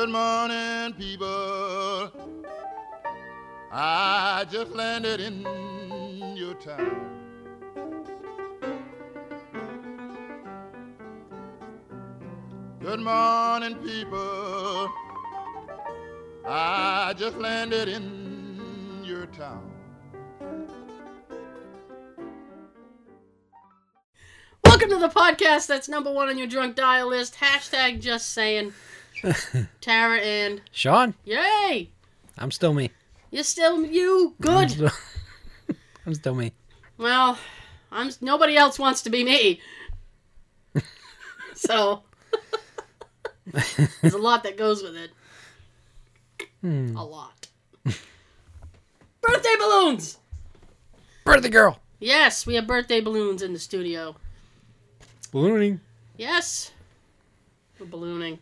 Good morning, people. I just landed in your town. Good morning, people. I just landed in your town. Welcome to the podcast that's number one on your drunk dial list. Hashtag just saying. Tara and Sean, yay! I'm still me. You're still you. I'm Good. still, I'm still me. Well, I'm. Nobody else wants to be me. so there's a lot that goes with it. Hmm. A lot. Birthday balloons. Birthday girl. Yes, we have birthday balloons in the studio. Ballooning. Yes, we're ballooning.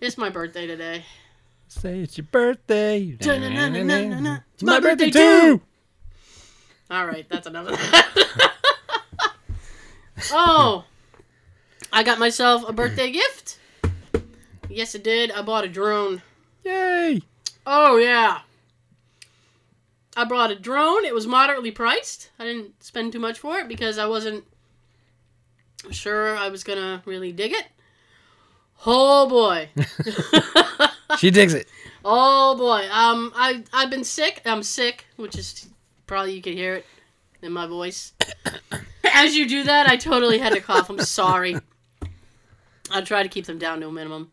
It's my birthday today. Say it's your birthday. Da-na-na-na-na-na. It's my birthday too. All right, that's enough of that. oh, I got myself a birthday gift. Yes, I did. I bought a drone. Yay. Oh, yeah. I brought a drone. It was moderately priced. I didn't spend too much for it because I wasn't sure I was going to really dig it. Oh, boy. She digs it. Oh boy. Um I I've been sick. I'm sick, which is probably you can hear it in my voice. As you do that, I totally had to cough. I'm sorry. I try to keep them down to a minimum.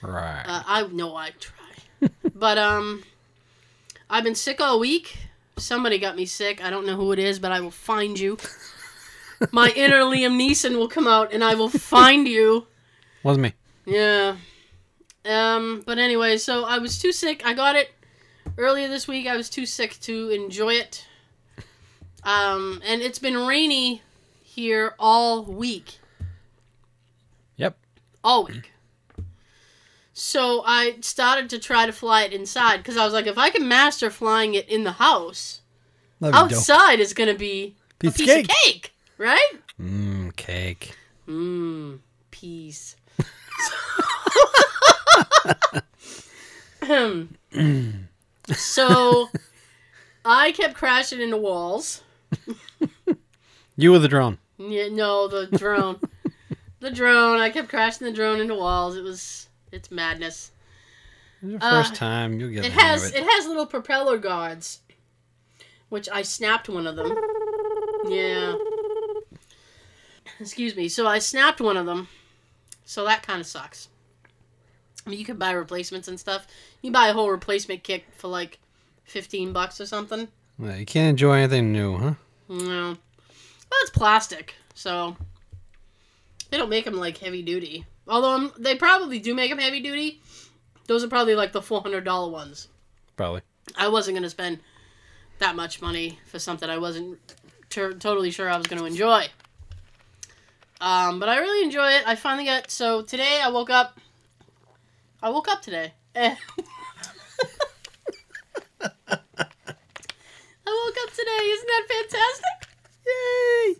Right. Uh, I know I try. but um I've been sick all week. Somebody got me sick. I don't know who it is, but I will find you. My inner Liam Neeson will come out and I will find you. Wasn't me. Yeah. Um, but anyway, so I was too sick. I got it earlier this week. I was too sick to enjoy it. Um, and it's been rainy here all week. Yep. All week. So I started to try to fly it inside because I was like, if I can master flying it in the house, Love outside is going to be Piece, a piece of cake. of cake, right? Mmm, cake. Mmm, peace. so I kept crashing into walls. You with the drone. Yeah, no, the drone. the drone. I kept crashing the drone into walls. It was it's madness. Your Uh, first time. You'll get It has it it. has little propeller guards, which I snapped one of them. Yeah. Excuse me. So I snapped one of them. So that kind of sucks. I mean, you can buy replacements and stuff. You buy a whole replacement kit for like fifteen bucks or something. Well, you can't enjoy anything new, huh? No. Well, it's plastic, so they don't make them like heavy duty. Although um, they probably do make them heavy duty. Those are probably like the four hundred dollar ones. Probably. I wasn't gonna spend that much money for something I wasn't tur totally sure I was gonna enjoy. Um, but I really enjoy it. I finally got so today I woke up. I woke up today. and- I woke up today. Isn't that fantastic? Yay!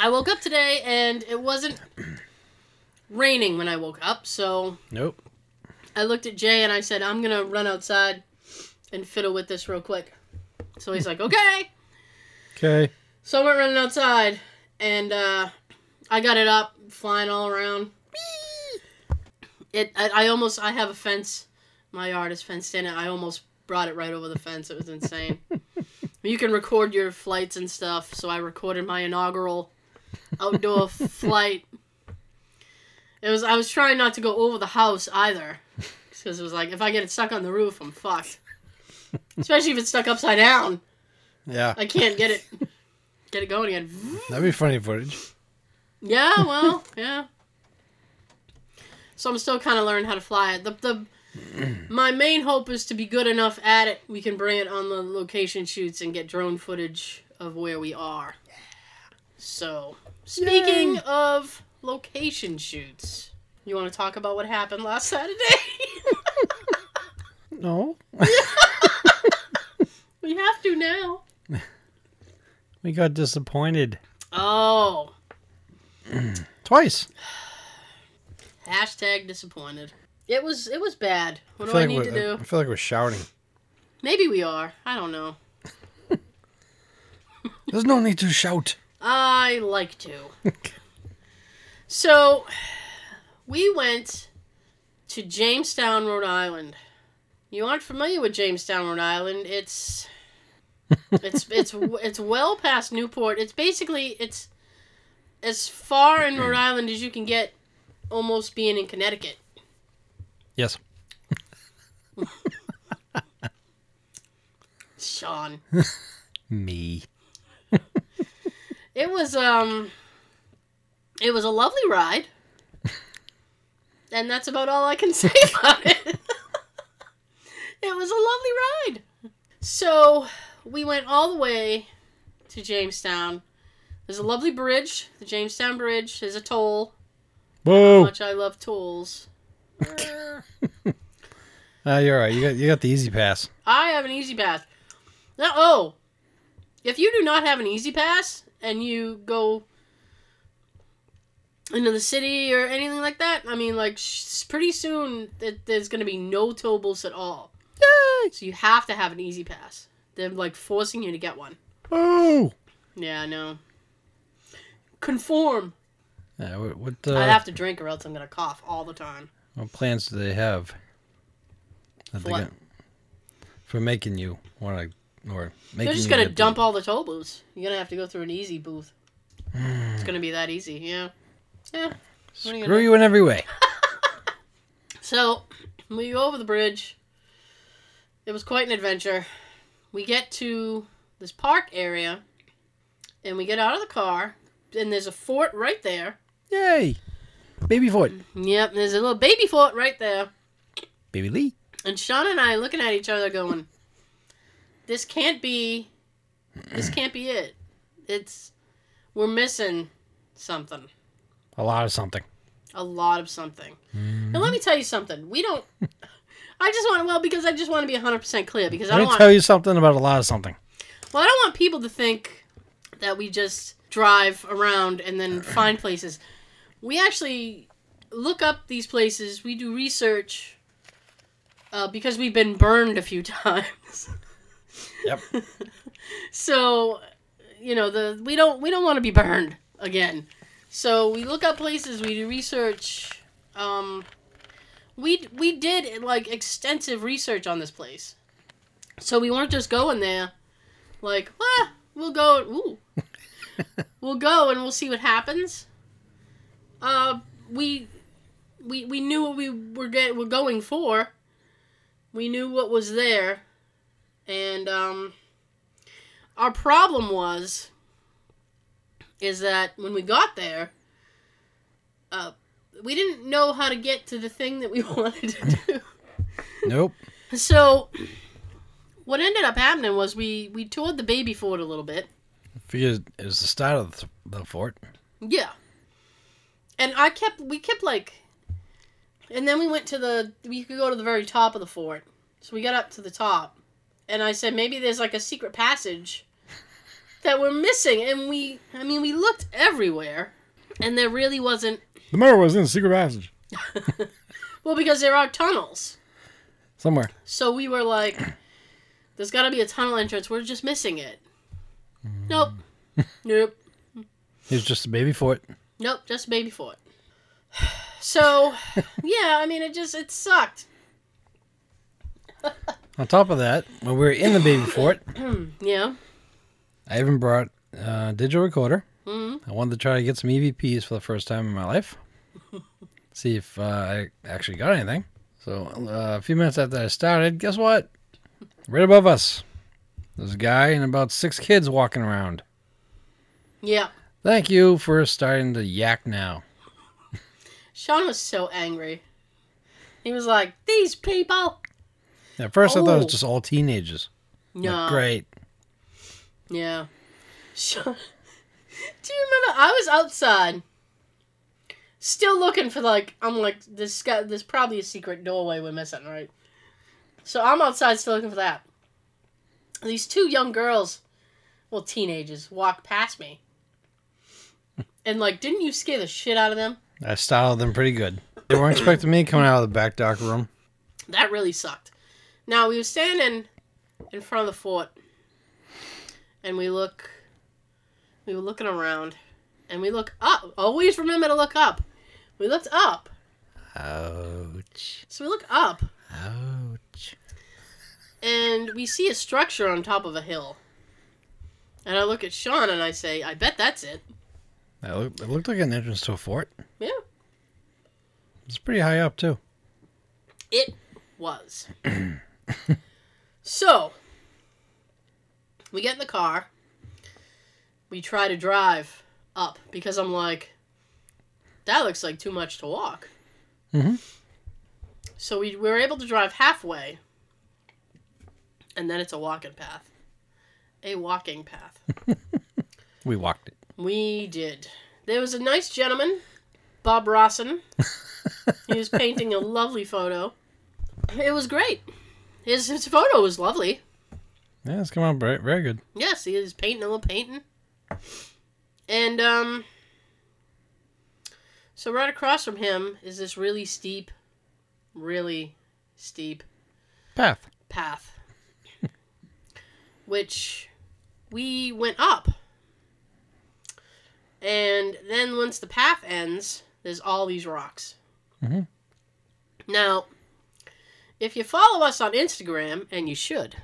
I woke up today and it wasn't raining when I woke up, so Nope. I looked at Jay and I said, I'm gonna run outside and fiddle with this real quick. So he's like, okay. Okay. So I went running outside and uh, I got it up, flying all around. It, I, I almost, I have a fence. My yard is fenced in. It. I almost brought it right over the fence. It was insane. you can record your flights and stuff. So I recorded my inaugural outdoor flight. It was. I was trying not to go over the house either, because it was like if I get it stuck on the roof, I'm fucked. Especially if it's stuck upside down. Yeah. I can't get it get it going again. That'd be funny footage. Yeah, well, yeah. So I'm still kind of learning how to fly it. The the my main hope is to be good enough at it. We can bring it on the location shoots and get drone footage of where we are. So, speaking Yay. of location shoots, you want to talk about what happened last Saturday? No. we have to now. We got disappointed. Oh, Twice. Hashtag disappointed. It was it was bad. What do I need to do? I feel like we're shouting. Maybe we are. I don't know. There's no need to shout. I like to. so, we went to Jamestown, Rhode Island. You aren't familiar with Jamestown, Rhode Island. It's it's it's it's well past Newport. It's basically it's as far in Rhode Island as you can get almost being in Connecticut. Yes. Sean. Me. It was um it was a lovely ride. And that's about all I can say about it. it was a lovely ride. So, we went all the way to Jamestown. There's a lovely bridge, the Jamestown Bridge. There's a toll. How Whoa. much I love tolls. Ah, you're right. You got you got the E-ZPass. I have an E-ZPass. Now, oh, if you do not have an E-ZPass and you go into the city or anything like that, I mean, like, sh- pretty soon th- there's going to be no toll booths at all. Yay! So you have to have an E-ZPass. They're like forcing you to get one. Oh. Yeah, I know. Conform. Yeah, what what, uh, I'd have to drink or else I'm to cough all the time. what plans do they have? That For they got- For making you want to, or making They're just going to get the- dump all the toll booths. You're to have to go through an easy booth. it's going to be that easy, yeah. Yeah. Are you gonna Screw you in every way. So we go over the bridge. It was quite an adventure. We get to this park area, and we get out of the car, and there's a fort right there. Yay! Baby fort. Yep, there's a little baby fort right there. Baby Lee. And Sean and I are looking at each other, going, "This can't be. This can't be it. It's we're missing something." A lot of something. a lot of something. And let me tell you something. We don't. I just want well because I just want to be 100% clear because I Let don't me want tell you something about a lot of something. well I don't want people to think that we just drive around and then find places. We actually look up these places. We do research uh, because we've been burned a few times. Yep. so, you know, the we don't we don't want to be burned again. So we look up places. We do research. Um, we we did like extensive research on this place. So we weren't just going there, like, ah, we'll go. Ooh, we'll go and we'll see what happens. Uh, we we we knew what we were get were going for. We knew what was there, and um, our problem was is that when we got there, uh, we didn't know how to get to the thing that we wanted to do. Nope. So, what ended up happening was we we toured the baby fort a little bit. Figured it was the start of the, the fort. Yeah. And I kept we kept like and then we went to the we could go to the very top of the fort. So we got up to the top. And I said maybe there's like a secret passage that we're missing and we I mean we looked everywhere and there really wasn't The mirror was in the secret passage. well because there are tunnels. Somewhere. So we were like there's got to be a tunnel entrance. We're just missing it. Nope. nope. It was just a baby fort. Nope, just a baby fort. So, yeah, I mean, it just it sucked. On top of that, when we were in the baby fort, Yeah. I even brought a digital recorder. hmm I wanted to try to get some EVPs for the first time in my life. See if uh, I actually got anything. So uh, a few minutes after I started, guess what? Right above us, there's a guy and about six kids walking around. Yeah. Thank you for starting to yak now. Sean was so angry. He was like, "These people." At first, I thought it Oh. was just all teenagers. No. Like, great. Yeah. Sean, do you remember? I was outside, still looking for like I'm like this guy. There's probably a secret doorway we're missing, right? So I'm outside still looking for that. These two young girls, well, teenagers, walk past me. And like, didn't you scare the shit out of them? I styled them pretty good. They weren't expecting me coming out of the back dock room. That really sucked. Now we were standing in front of the fort, and we look. We were looking around, and we look up. Always remember to look up. We looked up, Ouch. so we look up, Ouch. and we see a structure on top of a hill. And I look at Sean and I say, "I bet that's it." That looked, it looked like an entrance to a fort. Yeah, It's pretty high up, too. it was. so we get in the car. We try to drive up because I'm like, that looks like too much to walk. Mhm. So we, we were able to drive halfway, and then it's a walking path. A walking path. We walked it. We did. There was a nice gentleman, Bob Rawson. he was painting a lovely photo. It was great. His, his photo was lovely. Yeah, it's come out very, very good. Yes, he was painting a little painting. And, um, so right across from him is this really steep, really steep Path. path, which we went up. And then once the path ends, there's all these rocks. Mhm. Now, if you follow us on Instagram, and you should,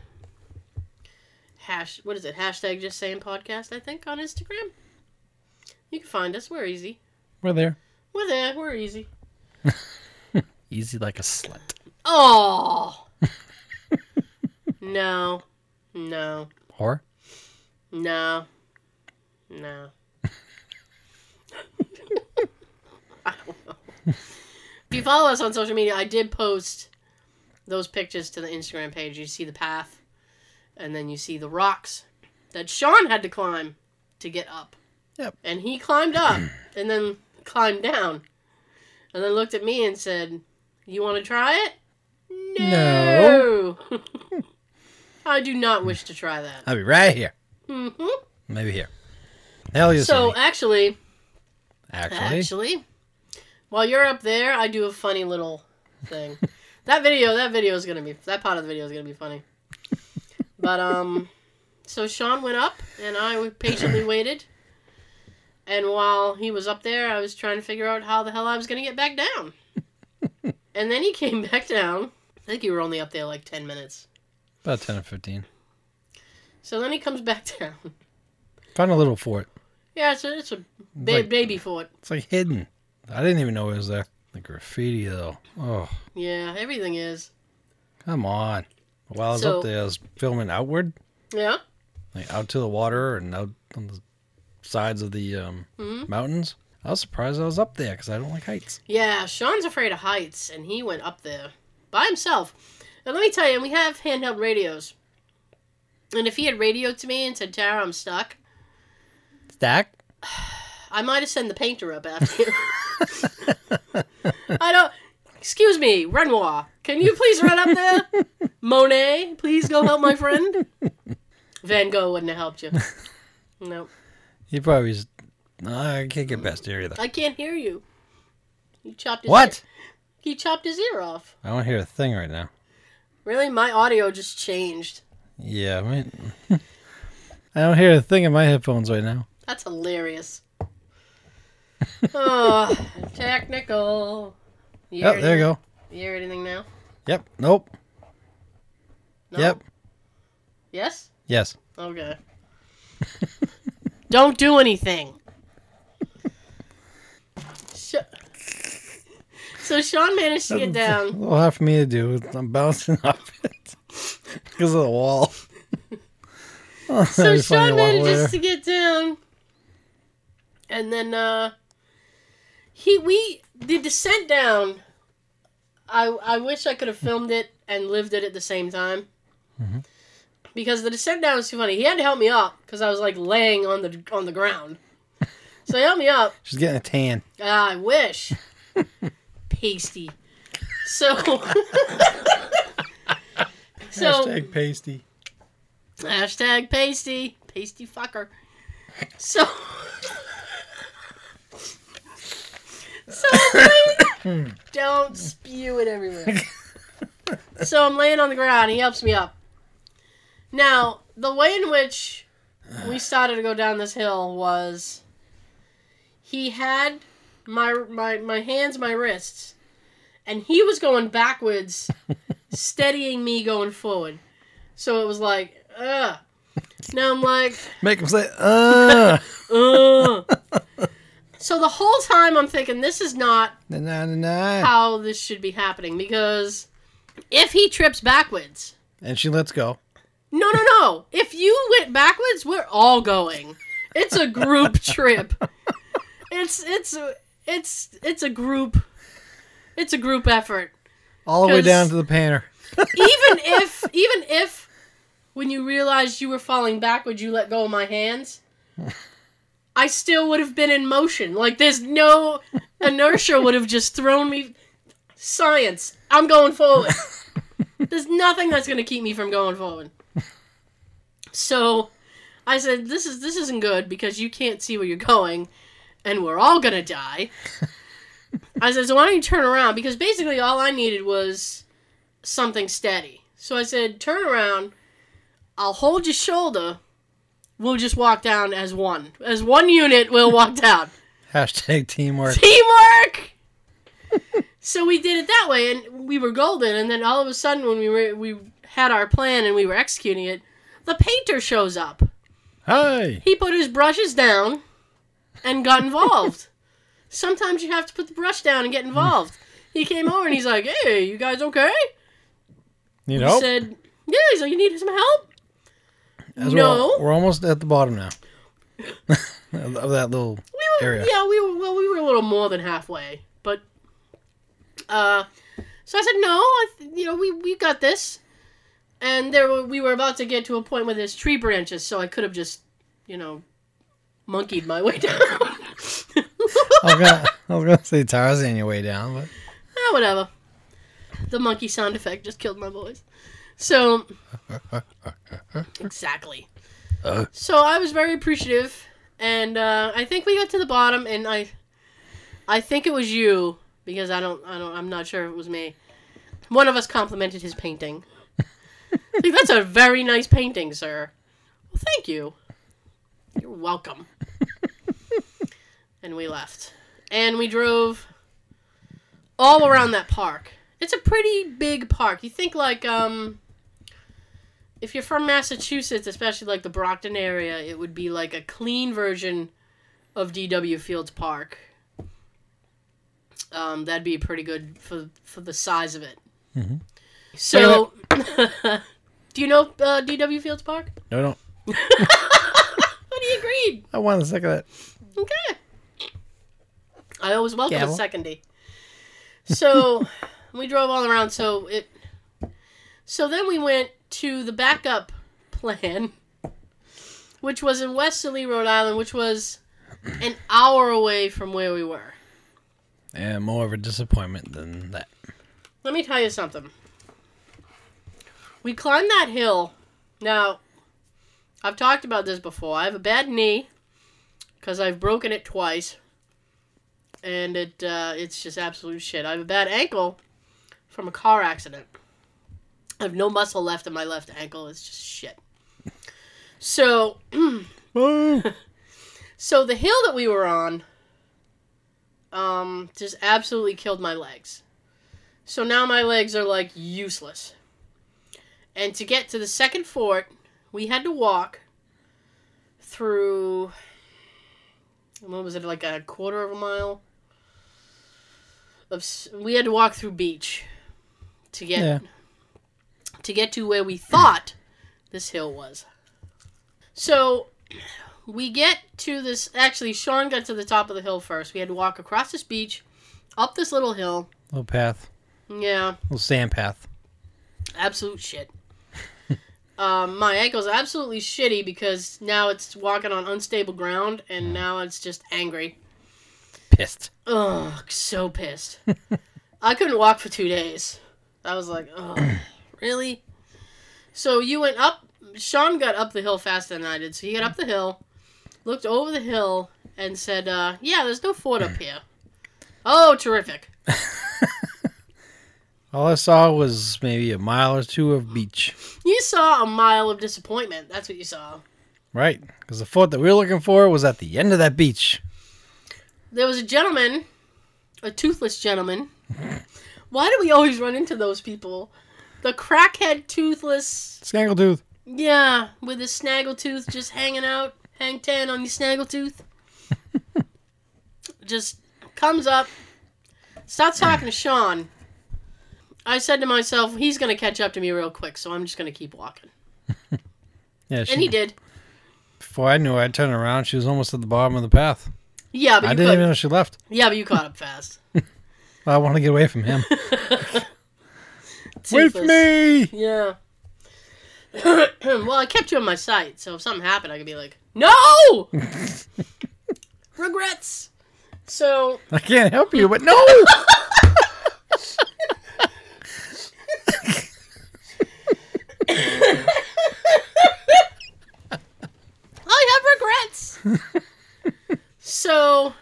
hash what is it? Hashtag just saying podcast. I think on Instagram. You can find us. We're easy. We're there. We're there. We're easy. Easy like a slut. Oh. no. No. Whore? No. No. I don't know. If you follow us on social media, I did post those pictures to the Instagram page. You see the path, and then you see the rocks that Sean had to climb to get up. Yep. And he climbed up and then climbed down. And then looked at me and said, You want to try it? No. I do not wish to try that. I'll be right here. hmm Maybe here. Hell yes. So So, actually, actually, actually, while you're up there, I do a funny little thing. that video, that video is gonna be that part of the video is gonna be funny. But um, so Sean went up, and I patiently waited. And while he was up there, I was trying to figure out how the hell I was gonna get back down. and then he came back down. I think you were only up there like ten minutes. about 10 or 15. So then he comes back down. Found a little fort. Yeah, it's a, it's a It's like, baby fort. it's like hidden. I didn't even know it was there. The graffiti, though. Oh, Yeah, everything is. come on. While I was So- up there, I was filming outward, Yeah. like out to the water and out on the sides of the um, Mhm. mountains. I was surprised I was up there because I don't like heights. Yeah, Sean's afraid of heights, and he went up there by himself. And let me tell you, we have handheld radios. And if he had radioed to me and said, Tara, I'm stuck, Stuck? I might have sent the painter up after you. I don't. Excuse me, Renoir. Can you please run up there? Monet, please go help my friend. Van Gogh wouldn't have helped you. No, He probably. No, I can't get past here either. I can't hear you. He chopped his What? Ear. He chopped his ear off. I don't hear a thing right now. Really, my audio just changed. Yeah, I mean, I don't hear a thing in my headphones right now. That's hilarious. oh, technical. You oh, Yep, there you go. You hear anything now? Yep. Nope. No? Yep. Yes? Yes. Okay. Don't do anything. So Sean managed to get down. A little hard for me to do. I'm bouncing off it because of the wall. oh, So that'd be funny Sean manages to get down. And then uh he we the descent down I I wish I could have filmed it and lived it at the same time. Mhm. Because the descent down was too funny. He had to help me up because I was like laying on the on the ground. So he helped me up. She's getting a tan. Ah, I wish. Pasty. So So Hashtag pasty. Hashtag pasty. Pasty fucker. So. so I'm laying, Don't spew it everywhere. so I'm laying on the ground. He helps me up. Now, the way in which we started to go down this hill was he had my my my hands, my wrists, and he was going backwards, steadying me going forward. So it was like, ugh. Now I'm like, Make him say, uh. ugh. so the whole time I'm thinking this is not na, na, na, na. how this should be happening because if he trips backwards, And she lets go. No, no, no. If you went backwards, we're all going. It's a group trip. It's it's it's it's a group. It's a group effort. All the way down to the painter. Even if even if when you realized you were falling backwards, you let go of my hands. I still would have been in motion. Like there's no inertia would have just thrown me. Science. I'm going forward. There's nothing that's gonna keep me from going forward. So, I said, "This is this isn't good because you can't see where you're going, and we're all gonna die." I said, "So why don't you turn around?" Because basically all I needed was something steady. So I said, "Turn around. I'll hold your shoulder. We'll just walk down as one, as one unit. We'll walk down." Hashtag teamwork. Teamwork. so we did it that way, and we were golden. And then all of a sudden, when we were we had our plan and we were executing it, the painter shows up. Hi. He put his brushes down and got involved. Sometimes you have to put the brush down and get involved. He came over and he's like, "Hey, you guys okay?" Need We help? said, "Yeah." He's like, "You need some help?" As no. We're, we're almost at the bottom now. of that little We were, area. yeah, we were well, we were a little more than halfway, but uh, so I said no, I, th- you know, we we got this, and there were, we were about to get to a point where there's tree branches, so I could have just, you know, monkeyed my way down. I was gonna, I was gonna say Tarzan your way down, but Ah, whatever. The monkey sound effect just killed my voice. So exactly. Uh. So I was very appreciative, and uh, I think we got to the bottom, and I, I think it was you because I don't, I don't, I'm not sure if it was me. One of us complimented his painting. like, That's a very nice painting, sir. Well, thank you. You're welcome. and we left, and we drove all around that park. It's a pretty big park. You think like um if you're from Massachusetts, especially like the Brockton area, it would be like a clean version of DW Fields Park. Um, that'd be pretty good for for the size of it. Mhm. So, do you know uh, DW Fields Park? no, no. But he agreed. I want a second of that. Okay. I always welcome Gavel. a secondie. So we drove all around. So it. So then we went to the backup plan, which was in Westerly, Rhode Island, which was an hour away from where we were. And more of a disappointment than that. Let me tell you something. We climbed that hill. Now, I've talked about this before. I have a bad knee because I've broken it twice, and it uh, it's just absolute shit. I have a bad ankle from a car accident. I have no muscle left in my left ankle. It's just shit. So, Oh. so the hill that we were on, um, just absolutely killed my legs. So now my legs are like useless. And to get to the second fort, we had to walk through. What was it like a quarter of a mile? Of we had to walk through beach to get Yeah. to get to where we thought this hill was. So we get to this. Actually, Sean got to the top of the hill first. We had to walk across this beach, up this little hill. Little path. Yeah, Little sand path. absolute shit. Um, my ankle's absolutely shitty because now it's walking on unstable ground, and now it's just angry. Pissed. Ugh, so pissed. I couldn't walk for two days. I was like, oh, really? So you went up. Sean got up the hill faster than I did. So he got up the hill, looked over the hill, and said, uh, "Yeah, there's no fort up here." Oh, terrific. All I saw was maybe a mile or two of beach. You saw a mile of disappointment. That's what you saw. Right, because the fort that we were looking for was at the end of that beach. There was a gentleman, a toothless gentleman. Why do we always run into those people? The crackhead toothless, Snaggletooth. yeah, with his snaggletooth just hanging out, hang ten on your snaggletooth. just comes up, starts talking to Sean. I said to myself, he's gonna catch up to me real quick, so I'm just gonna keep walking. Yeah, she, And he did. before I knew it, I turned around. She was almost at the bottom of the path. Yeah, but I you didn't caught, even know she left. yeah, but you caught up fast. I want to get away from him. With me! Yeah. well, I kept you in my sight, so if something happened, I could be like, "No!" Regrets. So I can't help you, but no! I have regrets. so,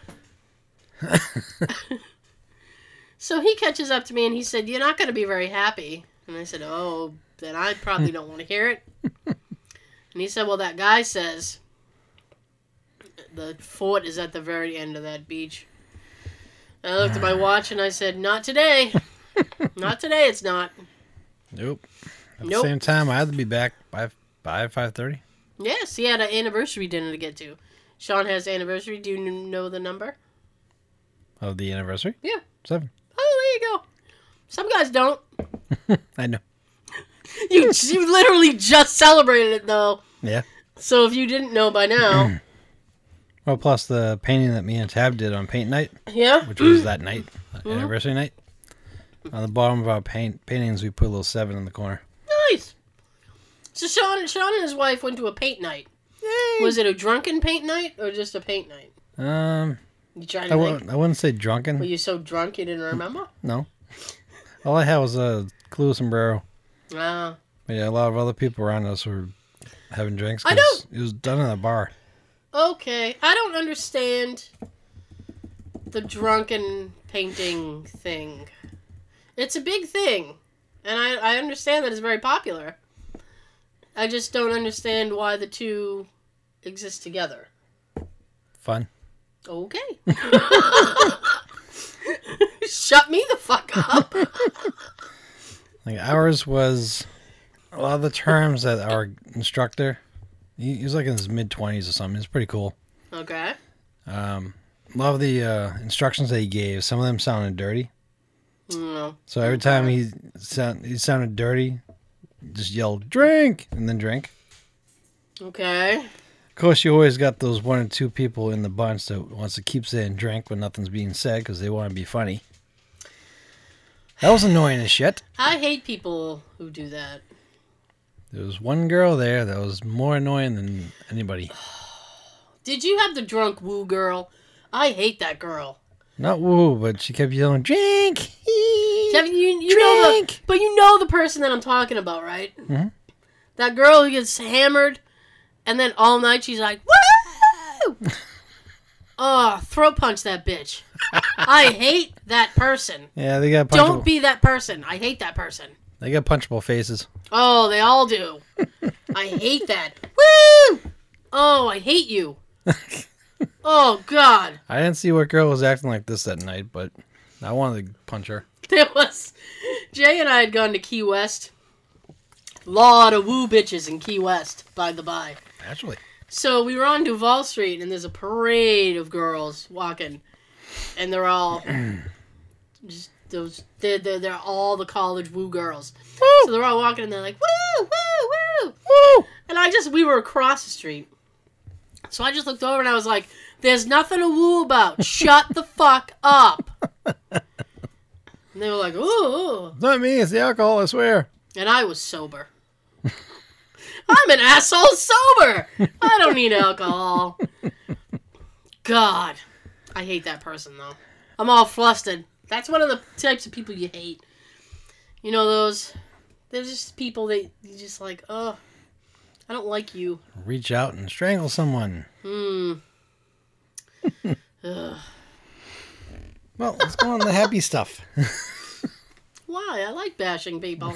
so he catches up to me and he said, "You're not going to be very happy." And I said, "Oh, then I probably don't want to hear it." and he said, "Well, that guy says the fort is at the very end of that beach." I looked at my ah. watch and I said, "Not today. not today. It's not." Nope. At Nope. the same time, I had to be back by by five thirty. Yes, he had an anniversary dinner to get to. Sean has anniversary. Do you know the number? Of the anniversary? Yeah. Seven. Oh, there you go. Some guys don't. I know. You you literally just celebrated it though. Yeah. So if you didn't know by now, Well, plus the painting that me and Tab did on paint night, yeah. which was that night, Mm-hmm. anniversary night. On the bottom of our paint paintings, we put a little seven in the corner. Nice. So Sean, Sean and his wife went to a paint night. Yay. Was it a drunken paint night or just a paint night? Um, You trying I to think? wouldn't, I wouldn't say drunken. Were you so drunk you didn't remember? No. All I had was a Kahlua sombrero. Ah. But yeah, a lot of other people around us were having drinks. I 'cause It was done in a bar. Okay, I don't understand the drunken painting thing. It's a big thing, and I, I understand that it's very popular. I just don't understand why the two exist together. Fun. Okay. Shut me the fuck up. Like ours was a lot of the terms that our instructor, he, he was like in his mid twenties or something. It's pretty cool. Okay. Um, a lot of the uh, instructions that he gave, some of them sounded dirty. No. So every time he sound, he sounded dirty, just yell "drink" and then drink. Okay. Of course, you always got those one or two people in the bunch that wants to keep saying "drink" when nothing's being said because they want to be funny. That was annoying as shit. I hate people who do that. There was one girl there that was more annoying than anybody. Did you have the drunk woo girl? I hate that girl. Not woo, but she kept yelling "drink." Kevin, you, you know the, Drink. but you know the person that I'm talking about, right? Mhm. That girl who gets hammered, and then all night she's like, "Woo!" oh, throat punch that bitch. I hate that person. Yeah, they got punchable. Don't be that person. I hate that person. They got punchable faces. Oh, they all do. I hate that. Woo! Oh, I hate you. Oh God. I didn't see what girl was acting like this that night, but I wanted to punch her. There was Jay and I had gone to Key West. Lot of woo bitches in Key West, by the by. Actually, So we were on Duval Street, and there's a parade of girls walking, and they're all just those. They're, they're, they're all the college woo girls. So they're all walking, and they're like woo, woo, woo, woo! and I just we were across the street, so I just looked over and I was like, "There's nothing to woo about. Shut the fuck up." And they were like, "Ooh, ooh," It's not me. It's the alcohol. I swear. and I was sober. I'm an asshole sober. I don't need alcohol. God, I hate that person though. I'm all flustered. That's one of the types of people you hate. You know those? They're just people that you just like. Oh, I don't like you. Reach out and strangle someone. Hmm. Well, let's go on the happy stuff. Why? I like bashing people.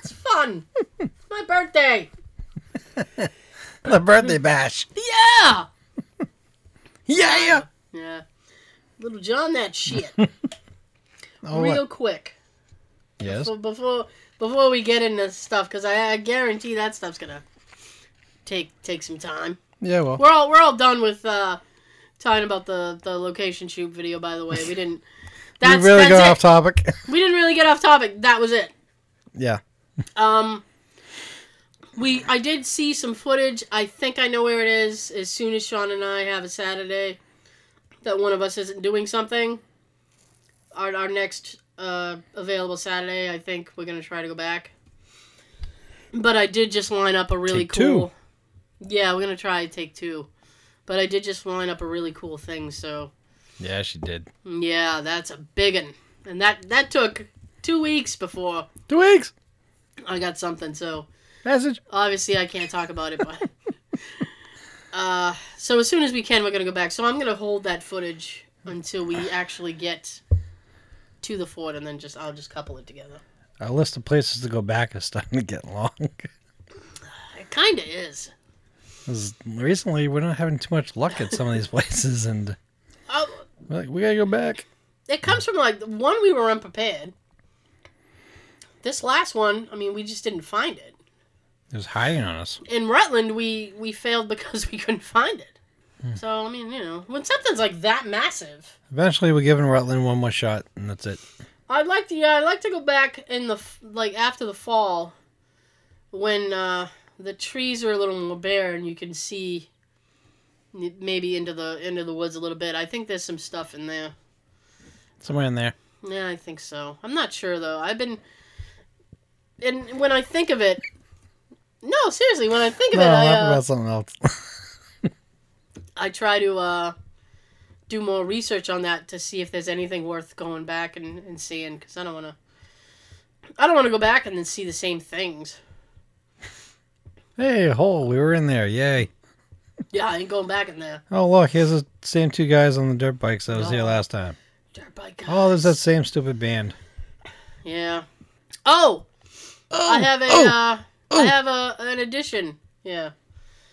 It's fun. It's my birthday. the birthday bash. Yeah. Yeah. Yeah. Lil Jon, that shit. Oh, Real what? quick. Yes. So before before we get into stuff, because I, I guarantee that stuff's gonna take take some time. Yeah. Well. We're all we're all done with uh, talking about the the location shoot video. By the way, we didn't. we really that's got it. off topic. We didn't really get off topic. That was it. yeah. Um, we I did see some footage. I think I know where it is. As soon as Sean and I have a Saturday that one of us isn't doing something, our our next uh, available Saturday, I think we're gonna try to go back. But I did just line up a really Take two. Yeah, we're gonna try take two, but I did just line up a really cool thing. So Yeah, she did. yeah, that's a big one, and that that took two weeks before Two weeks. I got something. So Message. obviously I can't talk about it, but uh, so as soon as we can, we're gonna go back. So I'm gonna hold that footage until we actually get to the fort, and then just I'll just couple it together. Our list of places to go back is starting to get long. It kind of is. Recently, we're not having too much luck at some of these places, and we're like, we gotta go back. it comes from like one we were unprepared. This last one, I mean, we just didn't find it. It was hiding on us. In Rutland, we we failed because we couldn't find it. So I mean, you know, when something's like that massive, Eventually, we're giving Rutland one more shot, and that's it. I'd like to. Yeah, I'd like to go back in the like after the fall, when uh, the trees are a little more bare and you can see maybe into the into the woods a little bit. I think there's some stuff in there. Somewhere in there. Yeah, I think so. I'm not sure though. I've been, and when I think of it, no, seriously, when I think of No, it, I, uh, about something else. I try to uh, do more research on that to see if there's anything worth going back and, and seeing because I don't want to. I don't want to go back and then see the same things. Hey, hole, we were in there. Yay. Yeah, I ain't going back in there. Oh, look, here's the same two guys on the dirt bikes that was here Oh. last time. Dirt bike guys. Oh, there's that same stupid band. Yeah. Oh, Oh, I have a. oh, uh, oh. I have a an addition. Yeah.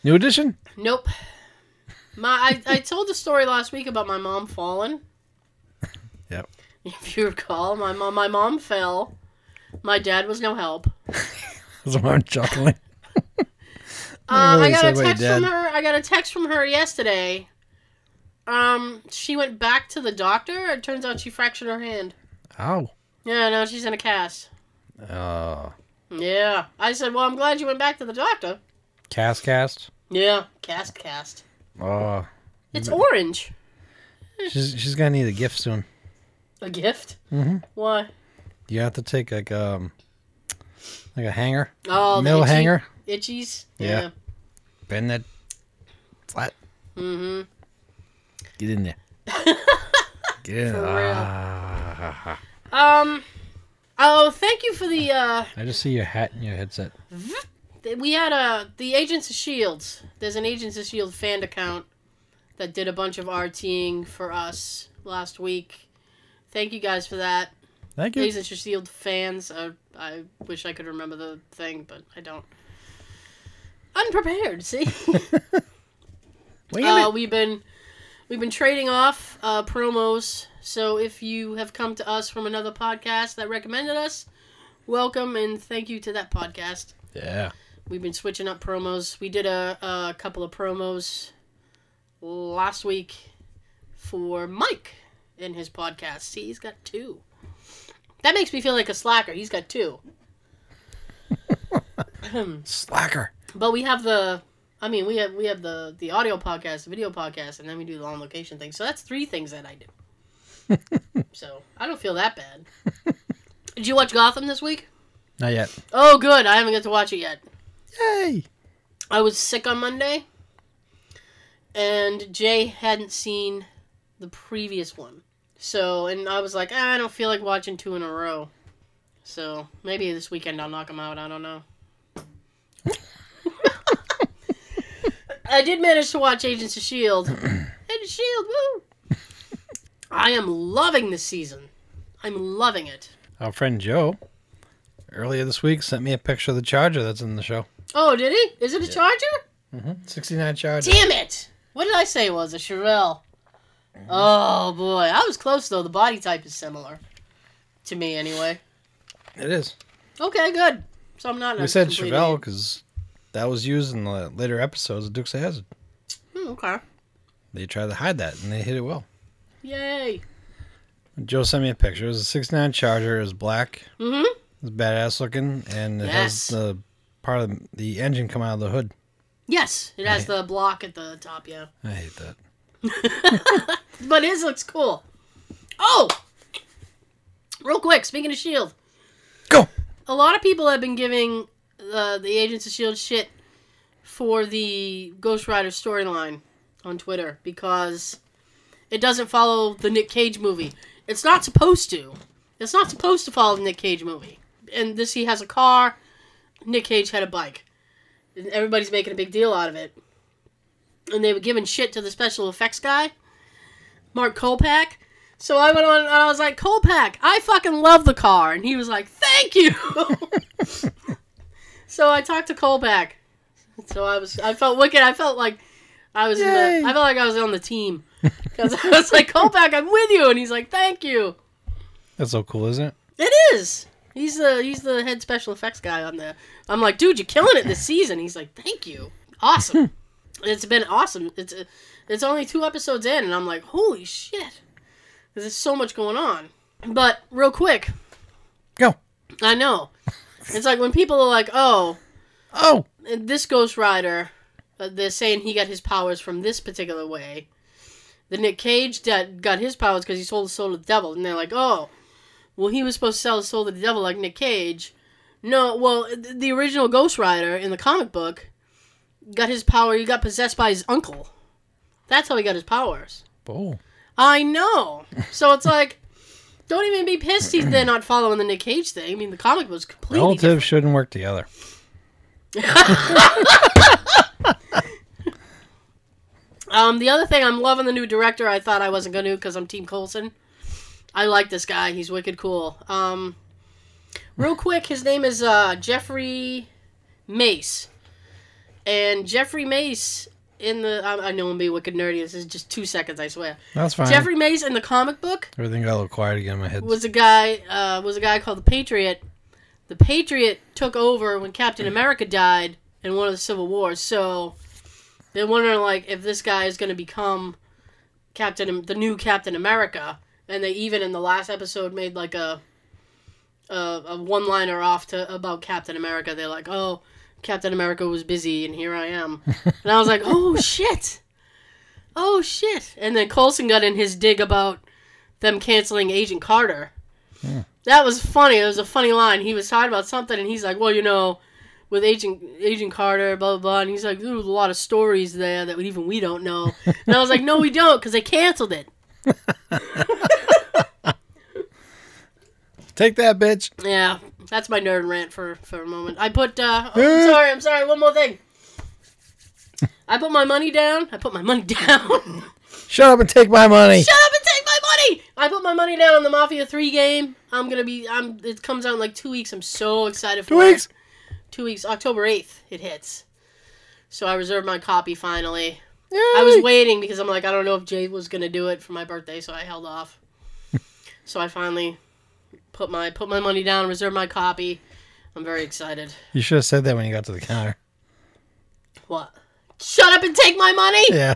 new addition? Nope. My I, I told the story last week about my mom falling. Yep. If you recall, my mom my mom fell. My dad was no help. That's why I'm chuckling. Uh, I got a said what he text from her. I got a text from her yesterday. Um, she went back to the doctor. It turns out she fractured her hand. Ow. Yeah, no, she's in a cast. Oh. Yeah, I said, well, I'm glad you went back to the doctor. Cast cast? Yeah, cast cast. Oh. It's orange. She's, she's gonna need a gift soon. A gift? Mm-hmm. Why? You have to take like um like a hanger, Oh, itchy- hanger, Itchies. Yeah. Bend that flat. Mm-hmm. Get in there. Get in For there. real. Ah. Um. Oh, thank you for the. uh I just see your hat and your headset. We had a the Agents of Shields. There's an Agents of Shield fan account that did a bunch of RTing for us last week. Thank you guys for that. Thank you. Agents of Shield fans. Uh, I wish I could remember the thing, but I don't. Unprepared. See. Uh, we've been we've been trading off uh, promos. So if you have come to us from another podcast that recommended us, welcome and thank you to that podcast. Yeah. We've been switching up promos. We did a, a couple of promos last week for Mike in his podcast. See, he's got two. That makes me feel like a slacker. He's got two. Slacker. But we have the I mean, we have we have the the audio podcast, the video podcast, and then we do the on location thing. So that's three things that I do. so I don't feel that bad. Did you watch Gotham this week? Not yet. Oh, good. I haven't got to watch it yet. Yay. I was sick on Monday, and Jay hadn't seen the previous one. So, and I was like, ah, I don't feel like watching two in a row. So maybe this weekend I'll knock them out. I don't know. I did manage to watch Agents of Shield. Agents of Shield, woo! I am loving this season. I'm loving it. Our friend Joe earlier this week sent me a picture of the Charger that's in the show. Oh, did he? Is it a Charger? Mm-hmm. 69 Charger. Damn it! What did I say it was? A Chevelle. Oh boy, I was close though. The body type is similar to me anyway. It is. Okay, good. So I'm not. a We said complete Chevelle because that was used in the later episodes of Dukes of Hazzard. Hmm, okay. They tried to hide that and they hit it well. Yay. Joe sent me a picture. It was a 69 Charger. It was black. Mm-hmm. It was badass looking, and it Yes. has the part of the engine come out of the hood. Yes, it has the block at the top. Yeah. I hate that. But his looks cool. Oh! Real quick, speaking of S.H.I.E.L.D., Go! a lot of people have been giving uh, the Agents of S.H.I.E.L.D. shit for the Ghost Rider storyline on Twitter because it doesn't follow the Nick Cage movie. It's not supposed to. It's not supposed to follow the Nick Cage movie. And this, he has a car, Nick Cage had a bike. And everybody's making a big deal out of it. And they were giving shit to the special effects guy, Mark Kolpack. So I went on and I was like, Kolpack, I fucking love the car. And he was like, thank you. so I talked to Kolpack. So I was, I felt wicked. I felt like I was, in the, I felt like I was on the team. Because I was like, Kolpack, I'm with you. And he's like, thank you. That's so cool, isn't it? It is. He's the he's the head special effects guy on there. I'm like, dude, you're killing it this season. He's like, thank you, awesome. Hmm. it's been awesome. It's it's only two episodes in, and I'm like, holy shit, there's so much going on. But real quick, Go. I know. It's like when people are like, oh, Oh! this Ghost Rider, uh, they're saying he got his powers from this particular way. The Nick Cage that got his powers because he sold his soul to the devil, and they're like, oh, well, he was supposed to sell his soul to the devil like Nick Cage. No, well, th- the original Ghost Rider in the comic book got his power. He got possessed by his uncle. That's how he got his powers. Oh. I know. So it's like, don't even be pissed he's they're not following the Nick Cage thing. I mean, the comic was completely Relatives different. shouldn't work together. Um, the other thing, I'm loving the new director. I thought I wasn't going to because I'm Team Coulson. I like this guy. He's wicked cool. Um, real quick, his name is uh, Jeffrey Mace. And Jeffrey Mace in the. I, I know I'm being wicked nerdy. This is just two seconds, I swear. That's fine. Jeffrey Mace in the comic book Everything got a little quiet again in my head. was a guy uh, was a guy called the Patriot. The Patriot took over when Captain America died in one of the Civil Wars. So they're wondering like if this guy is going to become Captain, the new Captain America. And they even in the last episode made like a a, a one liner off to about Captain America. They're like, oh. Captain America was busy, and here I am. And I was like, oh shit, oh shit. And then Coulson got in his dig about them canceling Agent Carter. Hmm. That was funny. It was a funny line. He was talking about something, and he's like, "Well, you know, with Agent Agent Carter, blah blah blah." And he's like, "There was a lot of stories there that even we don't know." And I was like, "No, we don't, because they canceled it." Take that, bitch. Yeah, that's my nerd rant for for a moment. I put. Uh, oh, I'm sorry. I'm sorry. One more thing. I put my money down. I put my money down. Shut up and take my money. Shut up and take my money! I put my money down on the Mafia 3 game. I'm gonna be I'm it comes out in like two weeks. I'm so excited for Two it. weeks. Two weeks. October eighth it hits. So I reserved my copy finally. I was waiting because I'm like, I don't know if Jade was gonna do it for my birthday, so I held off. so I finally put my put my money down, reserve my copy. I'm very excited. You should have said that when you got to the counter. What? Shut up and take my money! Yeah.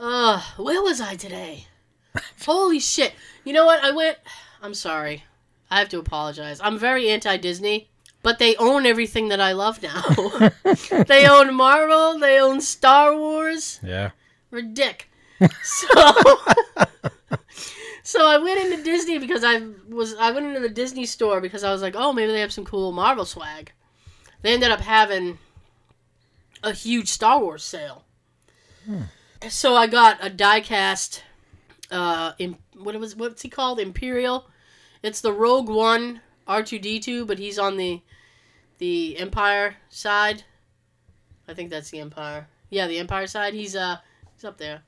Ugh, where was I today? Holy shit. You know what? I went. I'm sorry. I have to apologize. I'm very anti Disney, but they own everything that I love now. they own Marvel, they own Star Wars. Yeah. Ridic. So. So I went into Disney because I was I went into the Disney store because I was like, oh, maybe they have some cool Marvel swag. They ended up having a huge Star Wars sale. So I got a diecast. Uh, in, what was what's he called? Imperial. It's the Rogue One R two D two, but he's on the the Empire side. I think that's the Empire. Yeah, the Empire side. He's uh he's up there.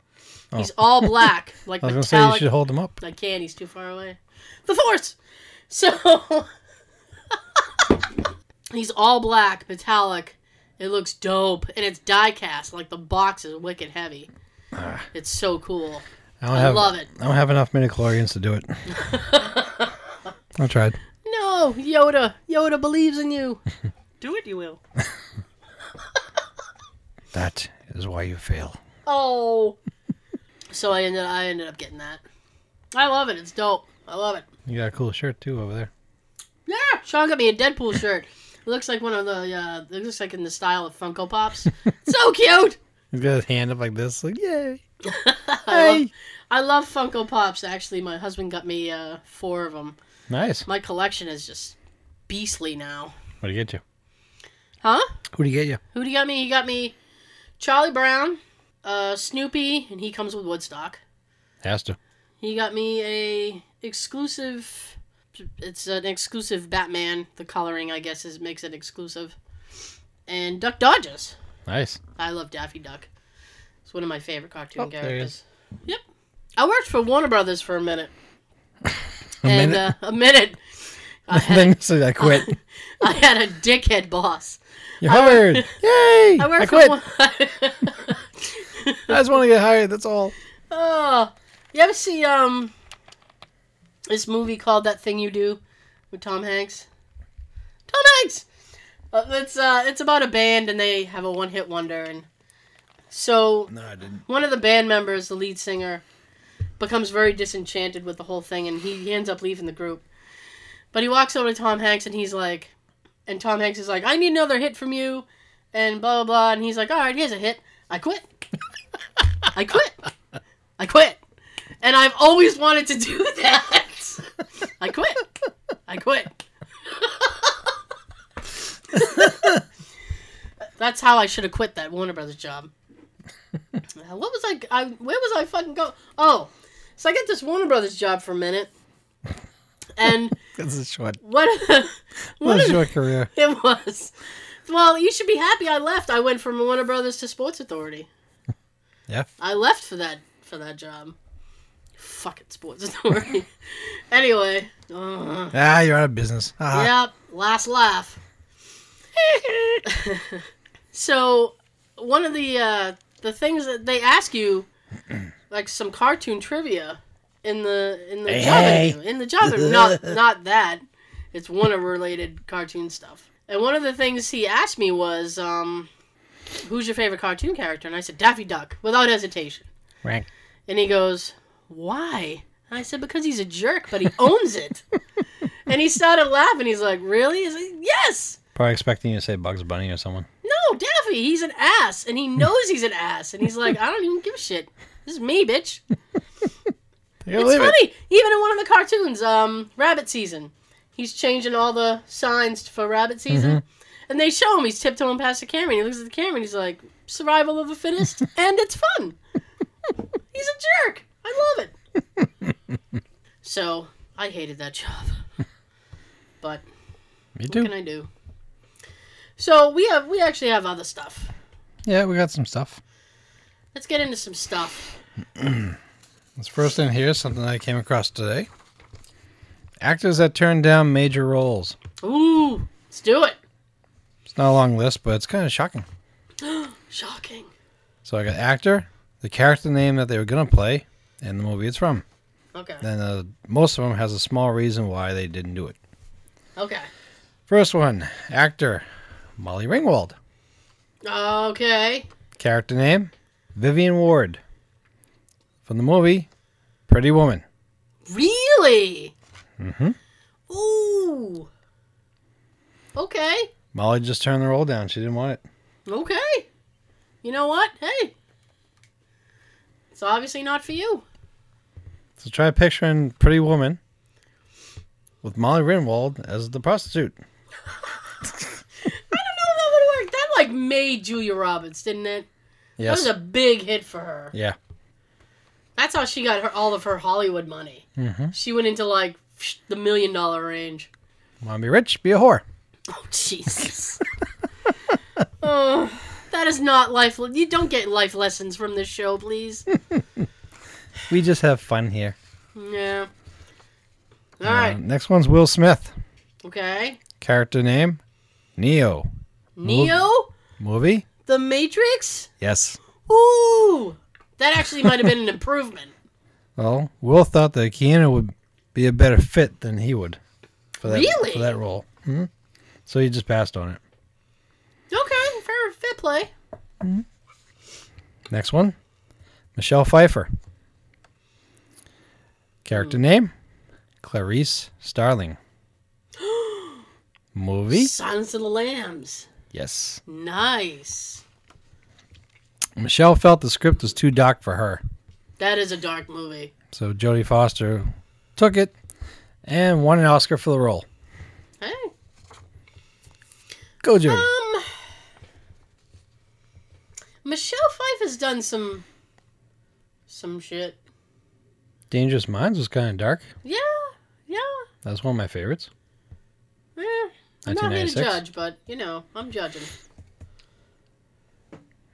He's all black, like I was gonna say you metallic. should hold him up. I can't. He's too far away. The Force. So he's all black, metallic. It looks dope, and it's die cast. Like the box is wicked heavy. Ah. It's so cool. I don't I have. love it. I don't have enough midichlorians to do it. I tried. No, Yoda. Yoda believes in you. Do it, you will. That is why you fail. Oh. So I ended. I ended up getting that. I love it. It's dope. I love it. You got a cool shirt too over there. Yeah, Sean got me a Deadpool shirt. It looks like one of the. Uh, it looks like in the style of Funko Pops. so cute. He's got his hand up like this, like yay. I love, I love Funko Pops. Actually, my husband got me uh, four of them. Nice. My collection is just beastly now. What do you get you? Huh? Who do you get you? Who would he got me? He got me Charlie Brown, uh, Snoopy, and he comes with Woodstock. Has to. He got me a exclusive. It's an exclusive Batman. The coloring, I guess, is makes it exclusive. And Duck Dodgers. Nice. I love Daffy Duck. It's one of my favorite cartoon Oh, there he characters. Yep. I worked for Warner Brothers for a minute. A and minute. Uh, a minute. I had, then so I quit. I had a dickhead boss. You heard. hired. Yay! I worked quit. for. I just want to get hired. That's all. oh, you ever see um this movie called That Thing You Do with Tom Hanks? Tom Hanks. Uh, it's uh it's about a band and they have a one hit wonder and so No, I didn't. one of the band members, the lead singer, becomes very disenchanted with the whole thing, and he, he ends up leaving the group. But he walks over to Tom Hanks, and he's like, and Tom Hanks is like, "I need another hit from you," and blah blah blah, and he's like, "All right, here's a hit. I quit. I quit. I quit." And I've always wanted to do that. I quit. I quit. That's how I should have quit that Warner Brothers job. What was I, I? Where was I fucking go? Oh, so I got this Warner Brothers job for a minute, and That's a short, what? what what a short career. it was. Well, you should be happy I left. I went from Warner Brothers to Sports Authority. Yeah. I left for that for that job. Fucking Sports Authority. anyway, uh, Ah, you're out of business. Ah. Yep, last laugh. so, one of the uh, the things that they ask you, like some cartoon trivia, in the in the Hey, job hey. interview. In the job interview, not not that. It's Warner related cartoon stuff. And one of the things he asked me was, um, "Who's your favorite cartoon character?" And I said Daffy Duck, without hesitation. Rank. And he goes, Why? And I said, Because he's a jerk, but he owns it. and he started laughing. He's like, Really? He's like, Yes! Probably expecting you to say Bugs Bunny or someone. No, Daffy, he's an ass. And he knows he's an ass. And he's like, I don't even give a shit. This is me, bitch. It's funny. it. Even in one of the cartoons, um, Rabbit Season, he's changing all the signs for Rabbit Season. And they show him he's tiptoeing past the camera. And he looks at the camera and he's like, Survival of the fittest. and it's fun. He's a jerk. I love it. so I hated that job. But Me what too. can I do? So we have we actually have other stuff. Yeah, we got some stuff. Let's get into some stuff. This first in here is something I came across today. Actors that turned down major roles. Ooh, let's do it. It's not a long list, but it's kind of shocking. Shocking. So I got actor, the character name that they were gonna play, and the movie it's from. Okay. Then uh, most of them has a small reason why they didn't do it. Okay. First one, actor Molly Ringwald. Okay. Character name Vivian Ward. From the movie Pretty Woman. Really? Mm Mhm. Ooh. Okay. Molly just turned the role down. She didn't want it. Okay. You know what? Hey. It's obviously not for you. So try picturing Pretty Woman with Molly Ringwald as the prostitute. I don't know if that would work. That like made Julia Roberts, didn't it? Yes. That was a big hit for her. Yeah. That's how she got her all of her Hollywood money. Mm-hmm. She went into like the million dollar range. Want to be rich? Be a whore. Oh Jesus. oh, That is not life. You don't get life lessons from this show, please. We just have fun here. yeah. All Uh, right. next one's Will Smith. Okay. Character name Neo. Neo, Movie? The Matrix. Yes. Ooh, that actually might have been an improvement. Well, Will thought that Keanu would be a better fit than he would for that Really? for that role. hmm So he just passed on it. Okay, fair, fair play. Next one, Michelle Pfeiffer. Character hmm. name, Clarice Starling. Movie? Silence of the Lambs. Yes. Nice. Michelle felt the script was too dark for her, That is a dark movie. so Jodie Foster took it and won an Oscar for the role. Hey. Go, Jodie. Um. Michelle Pfeiffer's done some. Some shit. Dangerous Minds was kind of dark. Yeah, yeah. That's one of my favorites. Eh, I'm not here to judge, but you know, I'm judging.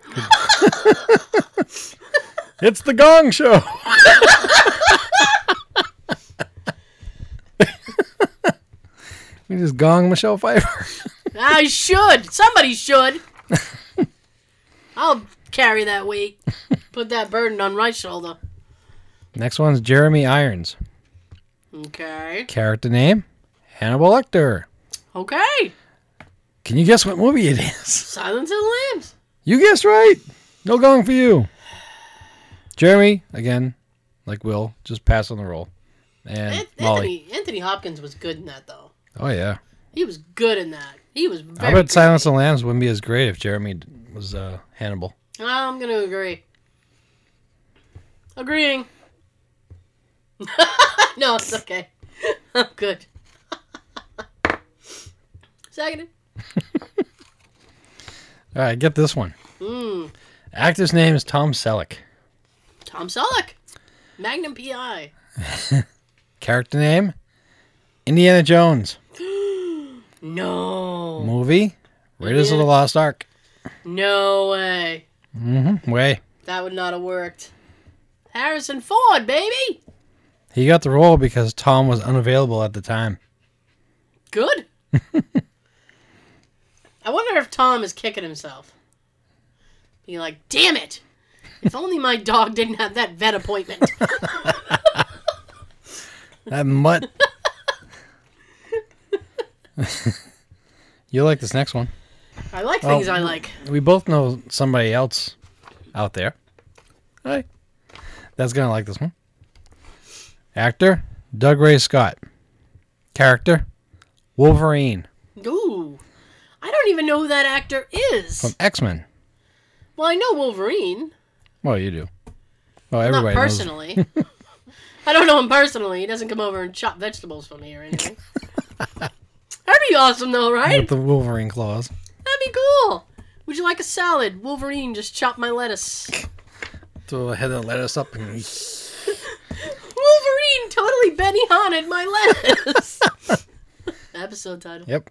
It's the Gong Show. we just gong Michelle Pfeiffer. I should. Somebody should. I'll carry that weight. Put that burden on my shoulder. Next one's Jeremy Irons. Okay. Character name Hannibal Lecter. Okay. Can you guess what movie it is? Silence of the Lambs. You guessed right. No gong for you. Jeremy, again, like Will, just pass on the roll. And An- Molly. Anthony Anthony Hopkins was good in that though. Oh yeah. He was good in that. He was I bet. Silence of the Lambs wouldn't be as great if Jeremy was uh, Hannibal. I'm gonna agree. Agreeing. no, it's okay. I'm good. Seconded. All right, get this one. Mm. Actor's name is Tom Selleck. Tom Selleck. Magnum PI. Character name Indiana Jones. No. Movie Raiders of the Lost Ark. No way. Mm-hmm. Way. That would not have worked. Harrison Ford, baby. He got the role because Tom was unavailable at the time. Good. I wonder if Tom is kicking himself. Being like, damn it! If only my dog didn't have that vet appointment. That mutt. you like this next one. I like Oh. things I like. We both know somebody else out there. Hi. That's going to like this one. Actor Dougray Scott. Character Wolverine Ooh. I don't even know who that actor is. from X Men. Well, I know Wolverine. Well, you do. Well, Not everybody knows. personally. I don't know him personally. He doesn't come over and chop vegetables for me or anything. That'd be awesome, though, right? With the Wolverine claws. That'd be cool. Would you like a salad? Wolverine just chop my lettuce. So I had to lettuce up and Wolverine totally Benihana'd my lettuce. Episode title. Yep.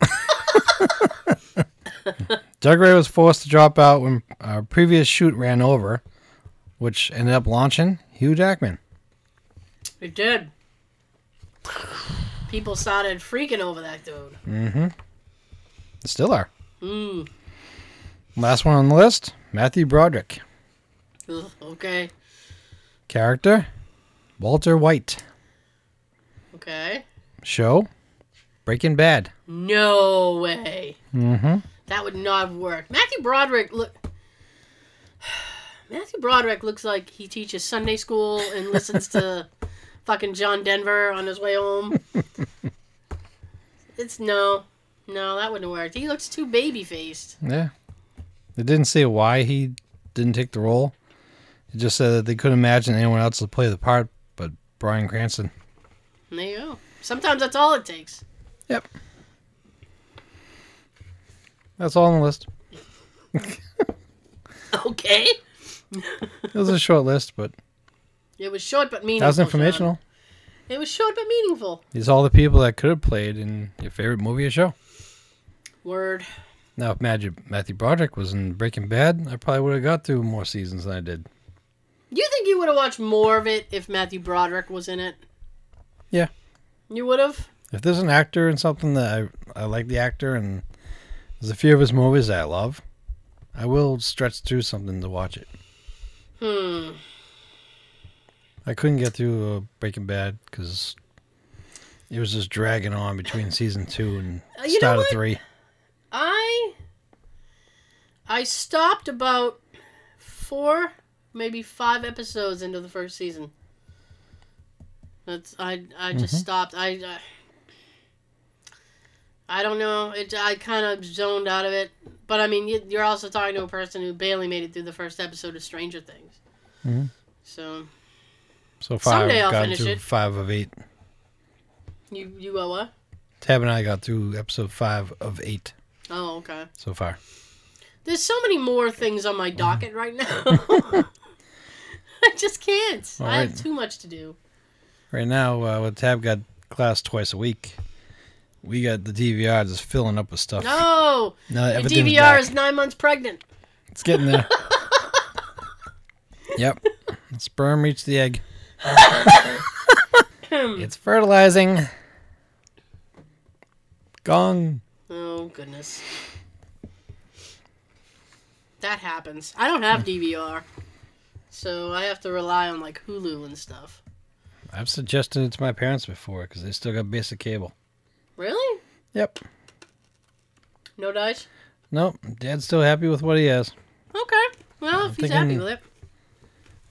Dougray was forced to drop out when our previous shoot ran over, which ended up launching Hugh Jackman. It did. People started freaking over that dude. Mm-hmm. Still are. Mm. Last one on the list, Matthew Broderick. Ugh, okay. Character, Walter White. Okay. Show, Breaking Bad. No way. Mm-hmm. That would not have worked. Matthew Broderick look. Matthew Broderick looks like he teaches Sunday school and listens to fucking John Denver on his way home. It's no, no, that wouldn't work. He looks too baby faced. Yeah. They didn't say why he didn't take the role. It just said that they couldn't imagine anyone else to play the part but Bryan Cranston. There you go. Sometimes that's all it takes. Yep. That's all on the list. Okay. It was a short list, but It was short but meaningful. that was informational. It was short but meaningful. These are all the people that could have played in your favorite movie or show. Word. Now, if Matthew, Matthew Broderick was in Breaking Bad, I probably would have got through more seasons than I did. You think you would have watched more of it if Matthew Broderick was in it? Yeah. You would have? If there's an actor in something that I, I like the actor and there's a few of his movies that I love, I will stretch through something to watch it. Hmm. I couldn't get through uh, Breaking Bad because it was just dragging on between season two and Uh, you start of three. I I stopped about four, maybe five episodes into the first season. That's I I just Mhm. stopped. I, I I don't know. It I kind of zoned out of it. But I mean, you, you're also talking to a person who barely made it through the first episode of Stranger Things. Mhm. So So far, Someday I'll I've gotten finish through it. five of eight. you you go what? Tab and I got through episode five of eight Oh okay. so far. There's so many more things on my docket right now. I just can't. All I have right. too much to do. Right now, uh, with Tab got class twice a week, we got the DVR just filling up with stuff. No, No, your everything's DVR back. is nine months pregnant. It's getting there. yep. The sperm reached the egg. it's fertilizing. Gong. Oh goodness, that happens. I don't have DVR, so I have to rely on like Hulu and stuff. I've suggested it to my parents before because they still got basic cable. Really? Yep. No dice? Nope. Dad's still happy with what he has. Okay. Well, if I'm he's happy with it.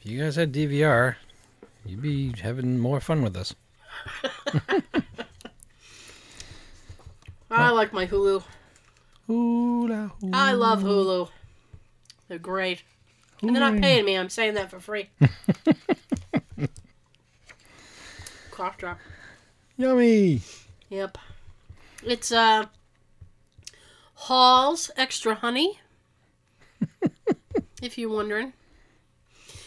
If you guys had DVR, you'd be having more fun with this. I like my Hulu. Hula, hula. I love Hulu. They're great. And they're not paying me. I'm saying that for free. Cough drop. Yummy. Yep. It's uh Hall's extra honey. if you're wondering.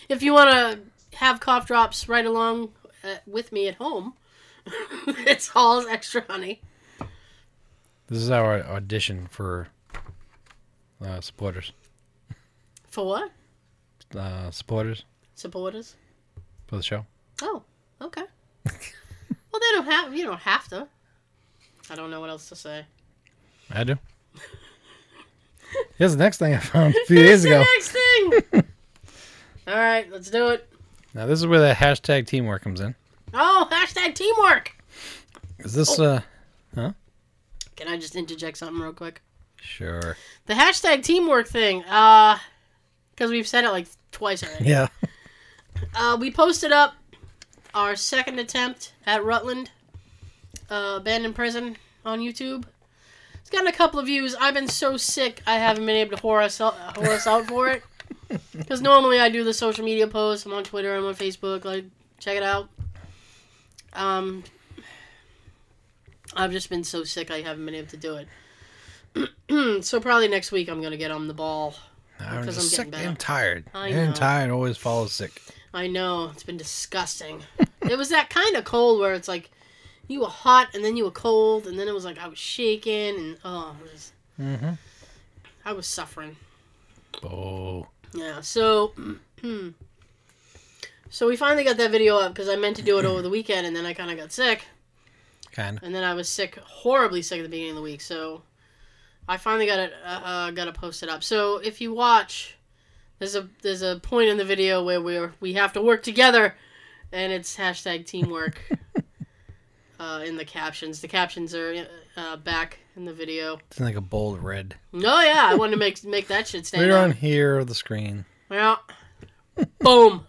If you want to have cough drops right along uh, with me at home, it's Hall's extra honey. This is our audition for uh, supporters. For what? Uh, supporters Supporters. for the show. Oh, okay. well, they don't have. You don't have to. I don't know what else to say. I do. Here's the next thing I found a few days Here's the ago. next thing. All right, let's do it. Now this is where the hashtag teamwork comes in. Oh, hashtag teamwork. Is this Oh. uh huh? Can I just interject something real quick? sure? The hashtag teamwork thing, uh, because we've said it like twice already. Yeah. Uh, we posted up our second attempt at Rutland uh, abandoned prison on YouTube. It's gotten a couple of views. I've been so sick, I haven't been able to whore us out, whore us out for it. Because normally I do the social media posts. I'm on Twitter. I'm on Facebook. Like, check it out. Um, I've just been so sick, I haven't been able to do it. so probably next week I'm gonna get on the ball. I'm Because I'm just getting better. and tired. I and tired always follows sick. I know it's been disgusting. it was that kind of cold where it's like you were hot and then you were cold and then it was like I was shaking and oh, was, Mm-hmm. I was suffering. Oh. Yeah. So, so we finally got that video up because I meant to do it over the weekend and then I kind of got sick Kind and then I was sick, horribly sick at the beginning of the week. So I finally got it, uh, uh, got it posted up. So if you watch, there's a there's a point in the video where we're we have to work together, and it's hashtag teamwork. uh, in the captions, the captions are uh, back in the video. It's like a bold red. Oh yeah, I wanted to make make that shit stand Right on here of the screen. Yeah. Boom.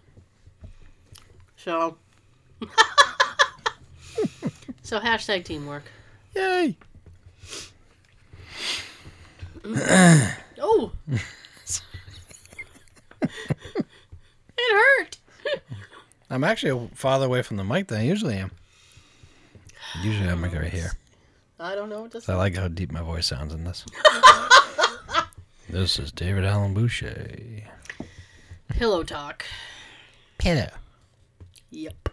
So. so hashtag teamwork. Yay! Oh. it hurt. I'm actually farther away from the mic than I usually am. Usually I'm like right here. I don't know what I like how deep my voice sounds in this. this is David Allen Boucher. Pillow talk. Pillow. Yep.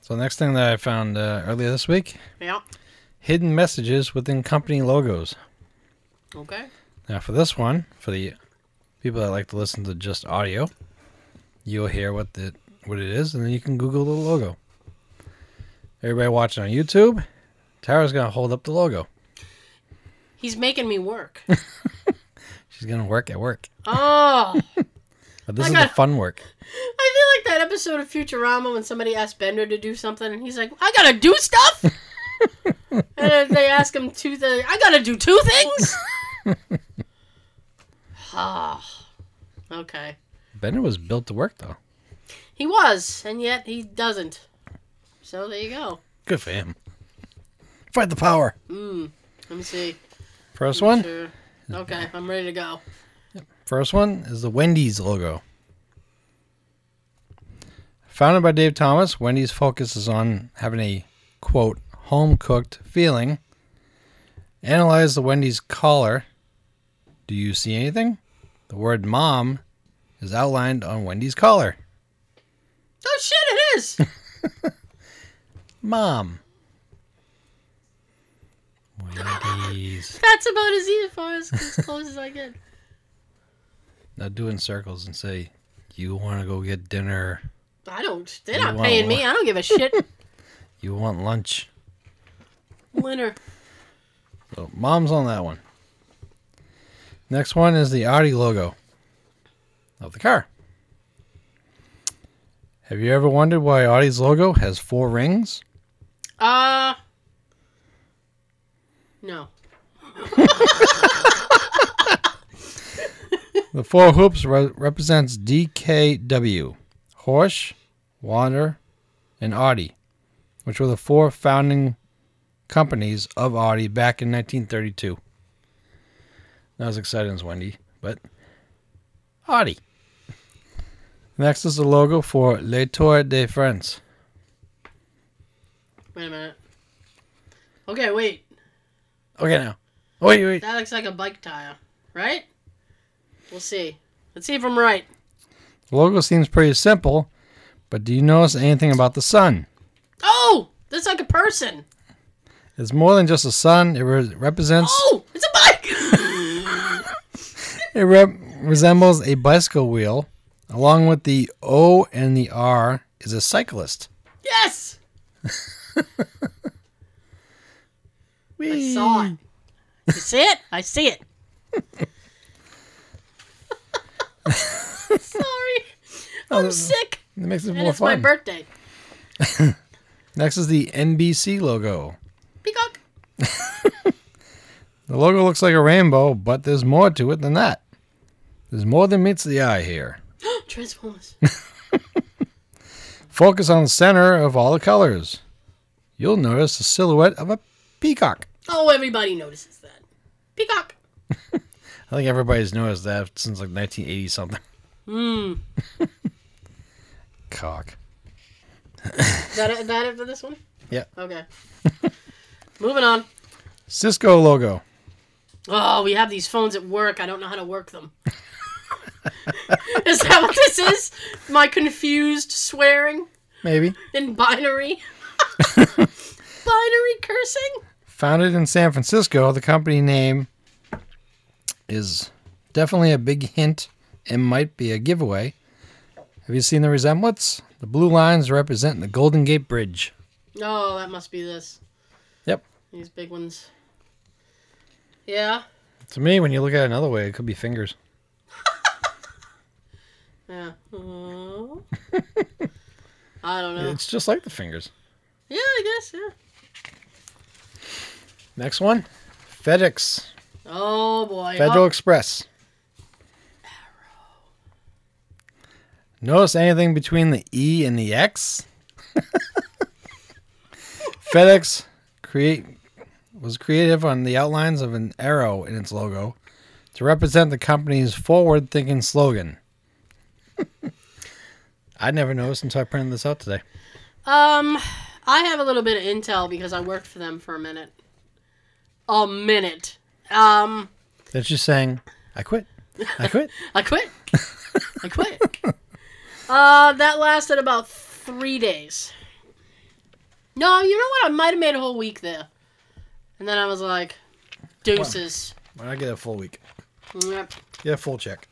So next thing that I found uh, earlier this week, Yeah. hidden messages within company logos. Okay. Now, for this one, for the people that like to listen to just audio, you'll hear what the what it is, and then you can Google the logo. Everybody watching on YouTube, Tara's gonna hold up the logo. He's making me work. She's gonna work at work, Oh. but this I is got- the fun work. I feel like that episode of Futurama when somebody asked Bender to do something and he's like, I gotta do stuff? and they ask him two things. I gotta do two things? Ah. okay. Bender was built to work though. He was, and yet he doesn't. So there you go. Good for him. Fight the power. Mm. Let me see. First one. Sure. Okay, I'm ready to go. First one is the Wendy's logo. Founded by Dave Thomas, Wendy's focuses on having a quote home cooked feeling. Analyze the Wendy's collar. Do you see anything? The word mom is outlined on Wendy's collar. Oh shit, it is! Mom. Wendy's. That's about as easy far as, as close as I get. now do it in circles and say, You want to go get dinner. I don't. They're You not want paying me. I don't give a shit. You want lunch. Winner. So mom's on that one. Next one is the Audi logo of the car. Have you ever wondered why Audi's logo has four rings? Uh. No. The four hoops re- represents DKW, Horsch, Wander, and Audi, which were the four founding companies of Audi back in 1932. Not as exciting as Wendy, but Audi. Next is the logo for Le Tour de France. Wait a minute. Okay, wait. Okay, now. Wait, wait. That looks like a bike tire, right? We'll see. Let's see if I'm right. The logo seems pretty simple, but do you notice anything about the sun? Oh, that's like a person. It's more than just a sun. It re- represents. Oh, it's a bike. It rep- resembles a bicycle wheel. Along with the O and the R is a cyclist. yes, I saw it. You see it? I see it. Sorry, oh, I'm that- sick, It makes it and more it's my fun. birthday. Next is the NBC logo. Peacock. The logo looks like a rainbow, but there's more to it than that. There's more than meets the eye here. Transformers. Focus on the center of all the colors. You'll notice the silhouette of a peacock. Oh, everybody notices that. Peacock. I think everybody's noticed that since like 1980 something. Hmm. Cock. That it, that it for this one? Yeah. Okay. Moving on. Cisco logo. Oh, we have these phones at work. I don't know how to work them. is that what this is? My confused swearing Maybe. in binary? binary cursing? Founded in San Francisco, the company name is definitely a big hint and might be a giveaway. Have you seen the resemblance? The blue lines represent the Golden Gate Bridge. Oh, that must be this. Yep. These big ones. Yeah. To me, when you look at it another way, it could be fingers. Yeah. Oh. I don't know. It's just like the fingers. Yeah, I guess, yeah. Next one FedEx, Oh, boy. Federal Oh, Express. Notice anything between the E and the X? FedEx create was creative on the outlines of an arrow in its logo to represent the company's forward-thinking slogan. I never noticed until I printed this out today. Um, I have a little bit of intel because I worked for them for a minute. A minute. Um, That's just saying, I quit. I quit. I quit. I quit. Uh, that lasted about three days. No, you know what? I might have made a whole week there. And then I was like, deuces. Why not get a full week? Yep. A full check.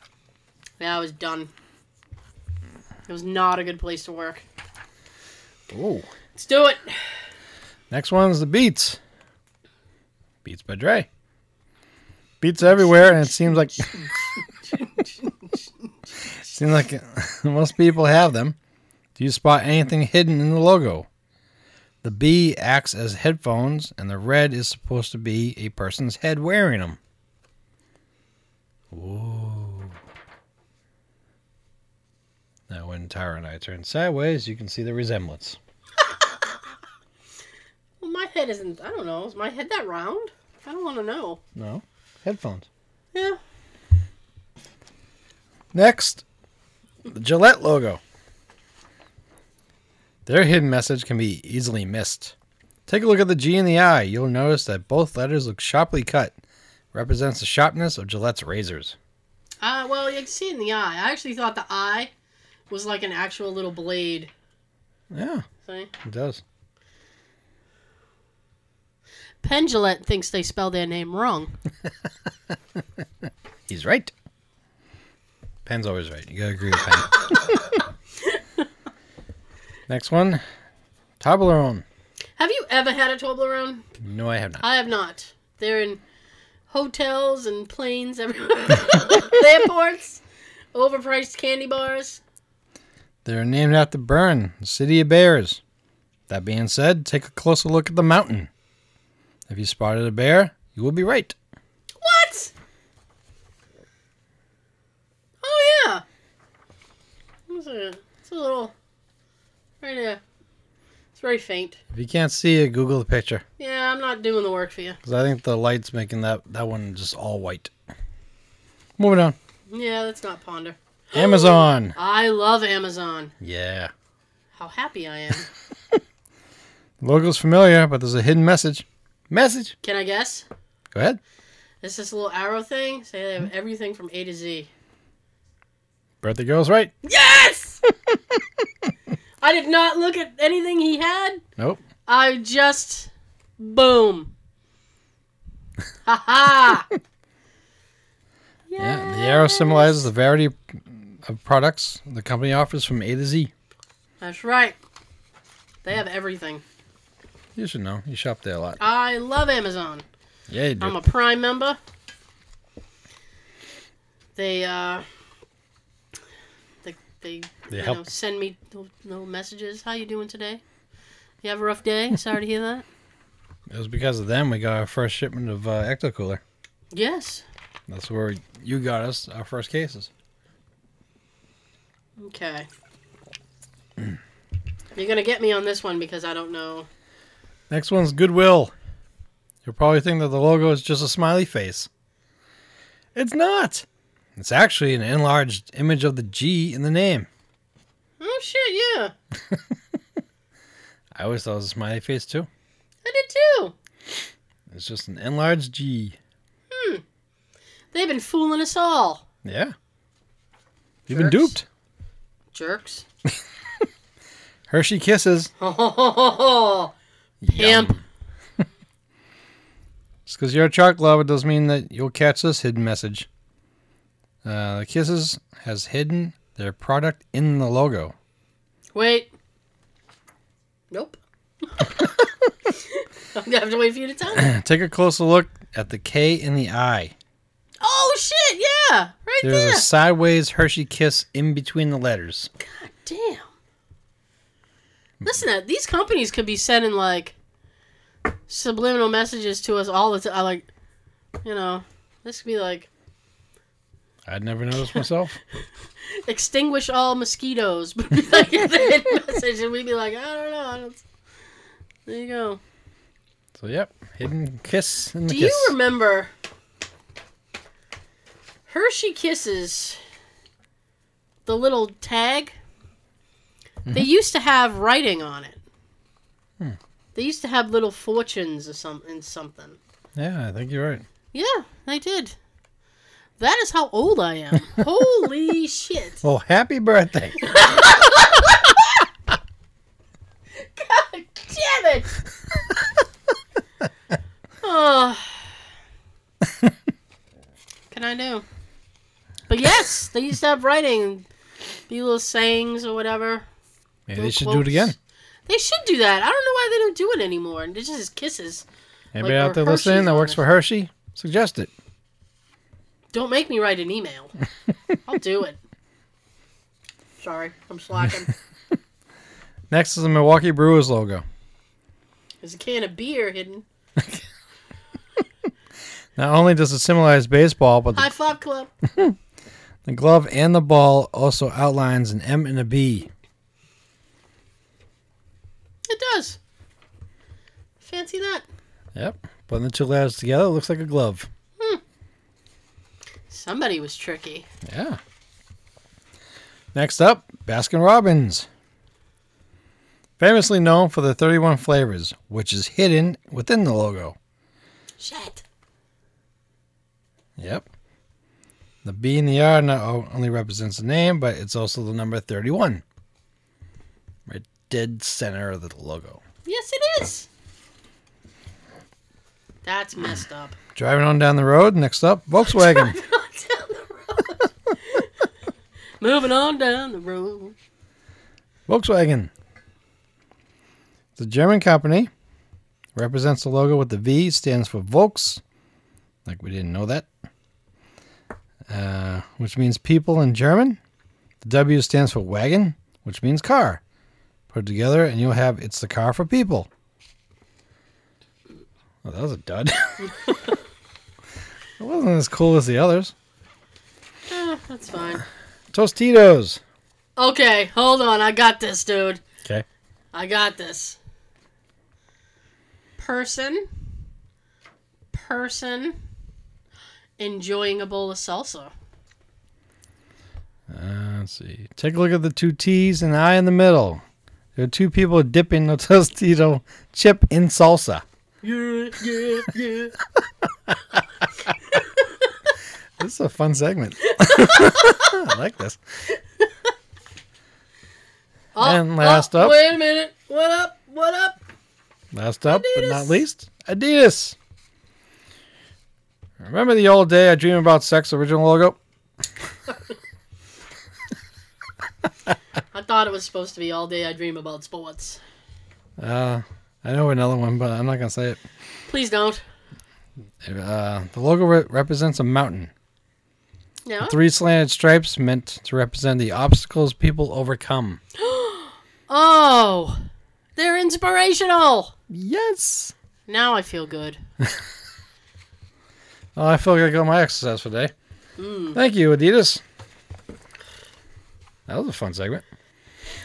Yeah, I was done. It was not a good place to work. Ooh. Let's do it. Next one's the Beats. Beats by Dre. Beats everywhere, and it seems like seems like most people have them. Do you spot anything hidden in the logo? The B acts as headphones, and the red is supposed to be a person's head wearing them. Now, when Tara and I turn sideways, you can see the resemblance. My head isn't. I don't know. Is my head that round? I don't want to know. No, headphones. Yeah. Next, the Gillette logo. Their hidden message can be easily missed. Take a look at the G and the I. You'll notice that both letters look sharply cut. Represents the sharpness of Gillette's razors. Uh, well, you can see it in the eye. I actually thought the eye was like an actual little blade. Yeah, See? it does. Pendulette thinks they spell their name wrong. He's right. Pen's always right. You gotta agree with Pen. Next one, Toblerone. Have you ever had a Toblerone? No, I have not. I have not. They're in hotels and planes everywhere. Airports. Overpriced candy bars. They're named after Bern, the city of bears. That being said, take a closer look at the mountain. If you spotted a bear, you will be right. What? Oh yeah. It's a, it's a little right there. It's very faint. If you can't see it, Google the picture. Yeah, I'm not doing the work for you. Because I think the light's making that, that one just all white. Moving on. Yeah, that's not ponder. Amazon. I love Amazon. Yeah. How happy I am. Logo's familiar, but there's a hidden message. Message. Can I guess? Go ahead. It's this little arrow thing. Say they have everything from A to Z. Birthday girl's right. Yes! I did not look at anything he had. Nope. I just boom. Ha ha. Yeah. The arrow symbolizes the variety of products the company offers from A to Z. That's right. They have everything. You should know. You shop there a lot. I love Amazon. Yeah, you do. I'm a Prime member. They uh they they, They you help. know, send me little, messages. How you doing today? You have a rough day? Sorry to hear that. It was because of them we got our first shipment of uh, Ecto Cooler. Yes. That's where you got us our first cases. Okay. You're gonna get me on this one because I don't know. Next one's Goodwill. You'll probably think that the logo is just a smiley face. It's not. It's actually an enlarged image of the G in the name. Oh shit! Yeah, I always thought it was a smiley face too. I did too. It's just an enlarged G. Hmm. They've been fooling us all. Yeah. You've been duped. Jerks. Hershey Kisses. Oh, pimp. Just because you're a chocolate lover doesn't mean that you'll catch this hidden message. Uh, the Kisses has hidden their product in the logo. Wait. Nope. I'm gonna have to wait for you to tell me. Take a closer look at the K in the I. Oh shit! Yeah, right There's there. a sideways Hershey kiss in between the letters. God damn. Listen, to, these companies could be sending like subliminal messages to us all the time. Uh, like, you know, this could be like I'd never noticed myself. extinguish all mosquitoes. Like the hidden message, and we'd be like, I don't know. I don't... There you go. So yep, hidden kiss in the Do kiss. you remember Hershey Kisses? The little tag. They used to have writing on it. Hmm. They used to have little fortunes or something. Something. yeah, I think you're right. Yeah, they did. That is how old I am. Holy shit! Well, happy birthday. God damn it! oh. can I do? But yes, they used to have writing, be little sayings or whatever. Maybe they should do it again. They should do that. I don't know why they don't do it anymore. It's just kisses. Anybody Like out there listening that works for Hershey? Suggest it. Don't make me write an email. I'll do it. Sorry, I'm slacking. Next is the Milwaukee Brewers logo. There's a can of beer hidden. Not only does it symbolize baseball, but the, High five club. the glove and the ball also outlines an M and a B. It does. Fancy that. Yep. Putting the two letters together, looks like a glove. Hmm. Somebody was tricky. Yeah. Next up, Baskin Robbins. Famously known for the 31 flavors, which is hidden within the logo. Shit. Yep. The B and the R not only represents the name, but it's also the number 31. Dead center of the logo. Yes, it is. That's messed up. Driving on down the road, next up, Volkswagen. down the road. Moving on down the road. Volkswagen. It's a German company. Represents the logo with the V, stands for Volks. Like we didn't know that. Uh, which means people in German. The W stands for wagon, which means car. Put it together and you'll have it's the car for people. Oh, that was a dud. it wasn't as cool as the others. Eh, that's fine. Tostitos. Okay, hold on. I got this, dude. Okay. I got this. Person. Person. Enjoying a bowl of salsa. Uh, let's see. Take a look at the two T's and I in the middle. There are two people dipping the Tostito chip in salsa. Yeah, yeah, yeah. This is a fun segment. I like this. Oh, And oh, last oh, up- Wait a minute. What up? What up? Last up, but not least, Adidas. Remember the old day I dream about sex original logo? I thought it was supposed to be all day I dream about sports. Uh, I know another one, but I'm not gonna say it. Please don't. Uh, the logo re- represents a mountain. Yeah. Three slanted stripes meant to represent the obstacles people overcome. Oh, they're inspirational. Yes. Now I feel good. Oh, I feel like I got my exercise for the day. Mm. Thank you, Adidas. That was a fun segment.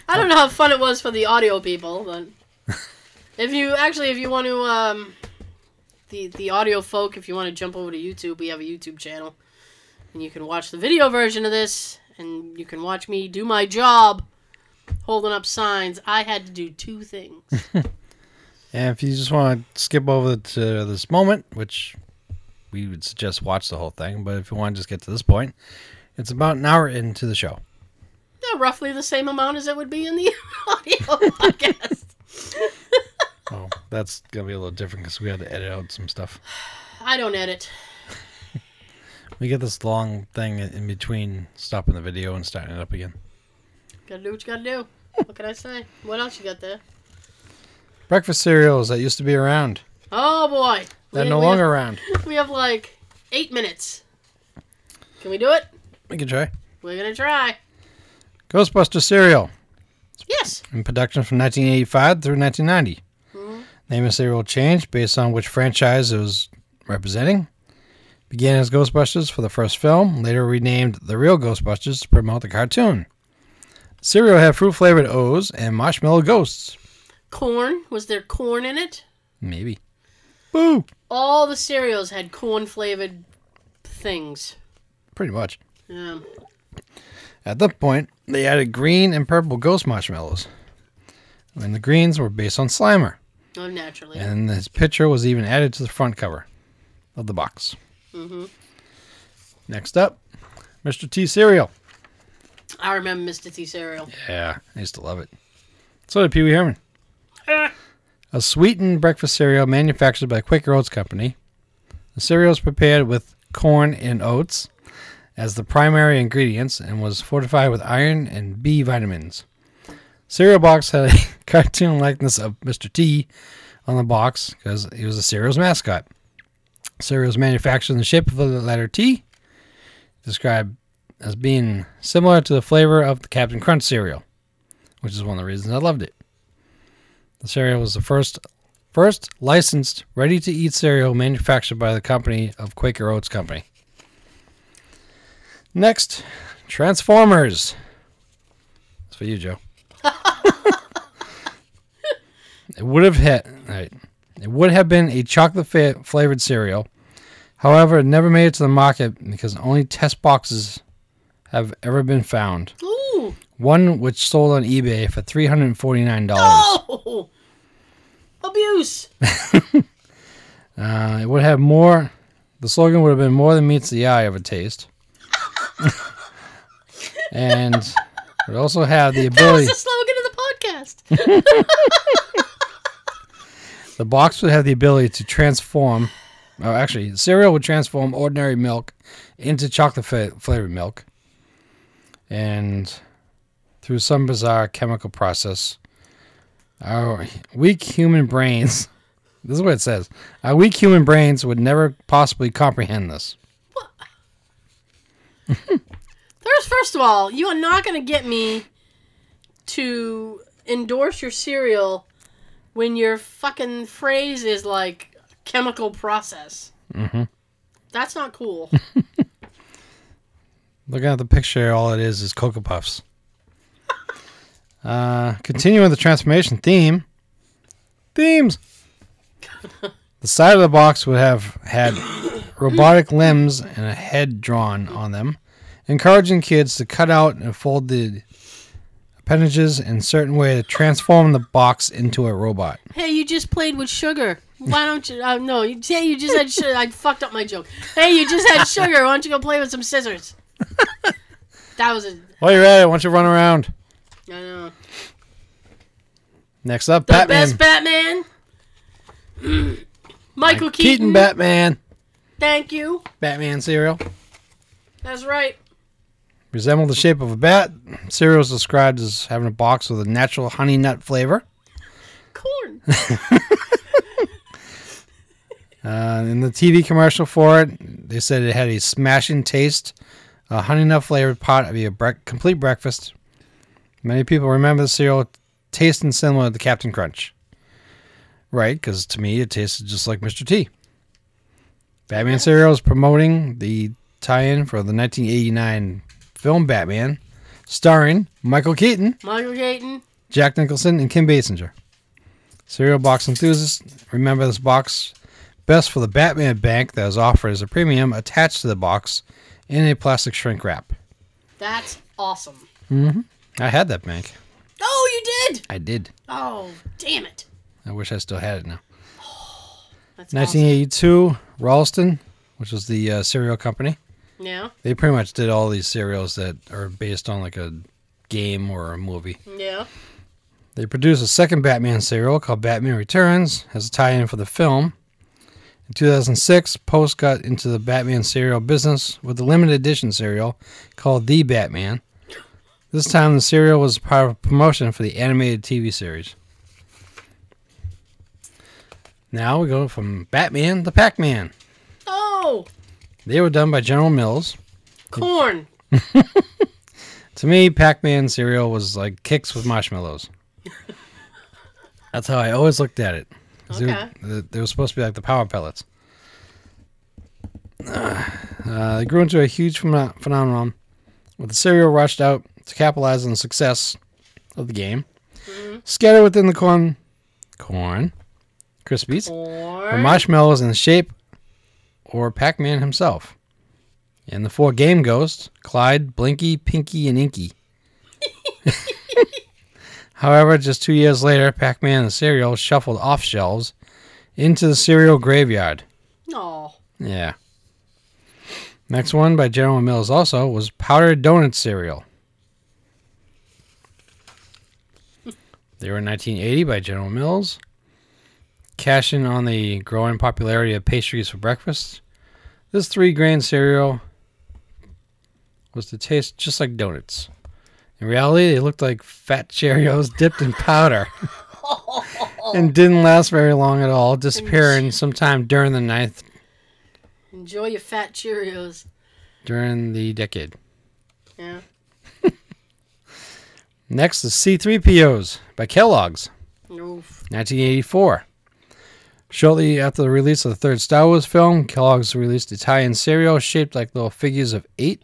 I don't know how fun it was for the audio people, but if you actually, if you want to, um, the the audio folk, if you want to jump over to YouTube, we have a YouTube channel, and you can watch the video version of this, and you can watch me do my job, holding up signs. I had to do two things. And if you just want to skip over to this moment, which we would suggest watch the whole thing, but if you want to just get to this point, it's about an hour into the show. Roughly the same amount as it would be in the audio podcast. Oh, that's gonna be a little different because we had to edit out some stuff. I don't edit. We get this long thing in between stopping the video and starting it up again. Gotta do what you gotta do. What can I say? What else you got there? Breakfast cereals that used to be around, Oh boy. they're We- no we longer Have, around. we have like eight minutes. Can we do it? We can try. We're gonna try. Ghostbuster cereal. Yes. in production from 1985 through 1990. Mhm. Name of cereal changed based on which franchise it was representing. Began as Ghostbusters for the first film, later renamed The Real Ghostbusters to promote the cartoon. Cereal had fruit flavored O's and marshmallow ghosts. Corn. Was there corn in it? Maybe. Boo! All the cereals had corn flavored things. Pretty much. Yeah. At that point, they added green and purple ghost marshmallows. And the greens were based on Slimer. Oh, naturally. And his picture was even added to the front cover of the box. Mm-hmm. Next up, Mr. T cereal. I remember Mr. T cereal. Yeah, I used to love it. So did Pee Wee Herman. A sweetened breakfast cereal manufactured by Quaker Oats Company. The cereal is prepared with corn, and oats as the primary ingredients and was fortified with iron and B vitamins. Cereal box had a cartoon likeness of Mr. T on the box because he was the cereal's mascot. Cereal is manufactured in the shape of the letter T, described as being similar to the flavor of the Captain Crunch cereal, which is one of the reasons I loved it. The cereal was the first first licensed ready-to-eat cereal manufactured by the company of Quaker Oats Company. Next, Transformers. That's for you, Joe. it would have hit. Right, it would have been a chocolate fa- flavored cereal. However, it never made it to the market because only test boxes have ever been found. Ooh. One which sold on eBay for three hundred and forty-nine dollars. Oh. Abuse. Uh, it would have more. The slogan would have been "More than meets the eye of a taste," and would also have the ability. the slogan of the podcast. The box would have the ability to transform. Oh, actually, cereal would transform ordinary milk into chocolate fa- flavored milk, and through some bizarre chemical process, our weak human brains. This is what it says. Our weak human brains would never possibly comprehend this. There's first of all, you are not going to get me to endorse your cereal when your fucking phrase is like chemical process. Mm-hmm. That's not cool. Looking at the picture, all it is is Cocoa Puffs. uh, continuing the transformation theme. Themes. the side of the box would have had robotic limbs and a head drawn on them, encouraging kids to cut out and fold the appendages in a certain way to transform the box into a robot. hey, you just played with sugar. Why don't you? Uh, no, you say you just had sugar. I fucked up my joke. Hey, you just had sugar. Why don't you go play with some scissors? That was a. While you're at it, why don't you run around? I know. Next up, The Batman. best Batman. Michael Keaton. Keaton Batman. Thank you. Batman cereal. That's right. resemble the shape of a bat. Cereal is described as having a box with a natural honey nut flavor. Corn. Uh, in the TV commercial for it, they said it had a smashing taste, a honey nut flavored pot of a bre- complete breakfast. Many people remember the cereal tasting similar to Captain Crunch. Right, because to me it tasted just like Mr. T. Batman cereal is promoting the tie-in for the 1989 film Batman, starring Michael Keaton, Michael Keaton. Jack Nicholson, and Kim Basinger. Cereal box enthusiasts remember this box best for the Batman bank that was offered as a premium attached to the box in a plastic shrink wrap. That's awesome. Mm-hmm. I had that bank. Oh, you did. I did. Oh, damn it. I wish I still had it now. That's awesome. 1982, Ralston, which was the uh, cereal company. Yeah. They pretty much did all these cereals that are based on like a game or a movie. Yeah. They produced a second Batman cereal called Batman Returns as a tie-in for the film. In 2006, Post got into the Batman cereal business with a limited edition cereal called The Batman. This time, the cereal was part of a promotion for the animated TV series. Now we go from Batman to Pac-Man. Oh, They were done by General Mills. corn. To me, Pac-Man cereal was like Kix with marshmallows. That's how I always looked at it. 'Cause They, Okay. were, they were supposed to be like the power pellets. Uh, they grew into a huge pheno- phenomenon with the cereal rushed out to capitalize on the success of the game. Scattered within the corn, corn, Krispies, or marshmallows in the shape or Pac-Man himself. And the four game ghosts, Clyde, Blinky, Pinky, and Inky. However, just two years later, Pac-Man and the cereal shuffled off shelves into the cereal graveyard. Oh, Yeah. Next one by General Mills also was powdered donut cereal. They were in 1980 by General Mills. Cashing on the growing popularity of pastries for breakfast, This three grain cereal was to taste just like donuts. In reality, they looked like fat Cheerios dipped in powder and didn't last very long at all, disappearing sometime during the ninth Enjoy your fat Cheerios. during the decade. Yeah. Next is C3POs by Kellogg's, Oof. 1984. Shortly after the release of the third Star Wars film, Kellogg's released Italian cereal shaped like little figures of eight.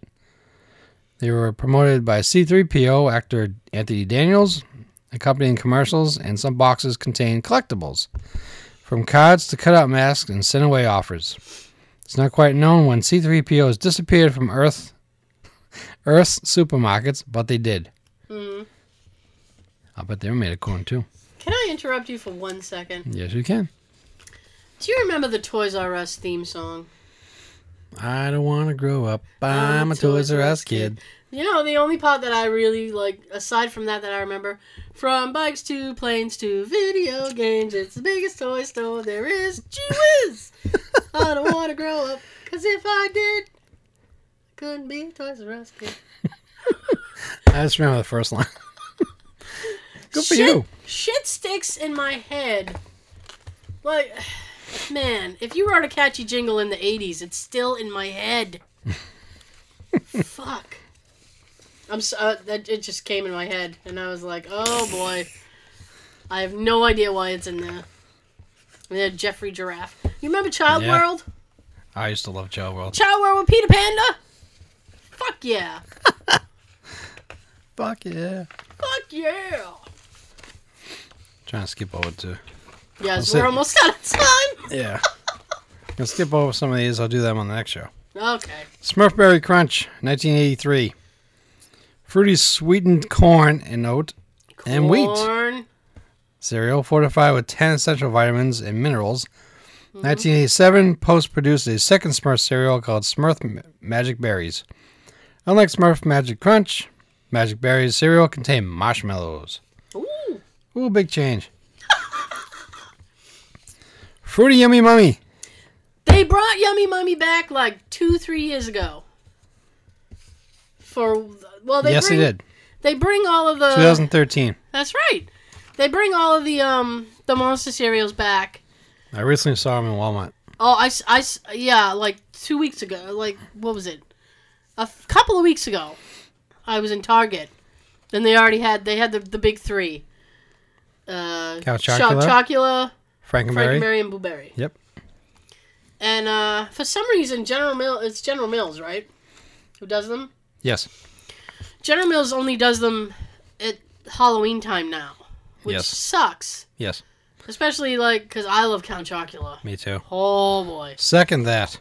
They were promoted by C3PO actor Anthony Daniels, accompanying commercials, and some boxes contained collectibles, from cards to cutout masks and sent away offers. It's not quite known when C3PO has disappeared from Earth, Earth's supermarkets, but they did. Mm. I bet they were made of corn too. Can I interrupt you for one second? Yes, you can. Do you remember the Toys R Us theme song? I don't want to grow up. I'm a Toys R Us kid. You know, the only part that I really like, aside from that, that I remember, from bikes to planes to video games, it's the biggest toy store there is. Gee whiz! I don't want to grow up, cause if I did, I couldn't be a Toys R Us kid. I just remember the first line. Good for shit, you. Shit sticks in my head. Like, man, if you wrote a catchy jingle in the 80s, it's still in my head. Fuck. I'm so, uh, that it just came in my head, and I was like, oh boy. I have no idea why it's in there. And then Geoffrey Giraffe. You remember Child Yeah. World? I used to love Child World. Child World with Peter Panda? Fuck yeah. Fuck yeah. Fuck yeah. Trying to skip over to. Yes, we're almost out of time. Yeah. I'm gonna skip over some of these. I'll do them on the next show. Okay. Smurfberry Crunch, 1983. Fruity sweetened corn and oat and wheat Corn. cereal fortified with 10 essential vitamins and minerals. Mm-hmm. 1987, Post produced a second Smurf cereal called Smurf Magic Berries. Unlike Smurf Magic Crunch, Magic Berries cereal contained marshmallows. Ooh. Ooh, big change. Fruity Yummy Mummy. They brought Yummy Mummy back like two, three years ago. For well, they yes, bring, they did. They bring all of the. 2013. That's right. They bring all of the um the monster cereals back. I recently saw them in Walmart. Oh, I, I yeah, like two weeks ago. Like what was it? A f- couple of weeks ago, I was in Target, and they already had they had the the big three. Uh, Count Cho- Chocula? Chocula, Frankenberry. Frankenberry, and Boo Berry. Yep. And uh, for some reason, General Mill it's General Mills, right? Who does them? Yes. General Mills only does them at Halloween time now, which Yes. sucks. Yes. Especially like because I love Count Chocula. Me too. Oh boy, Second that.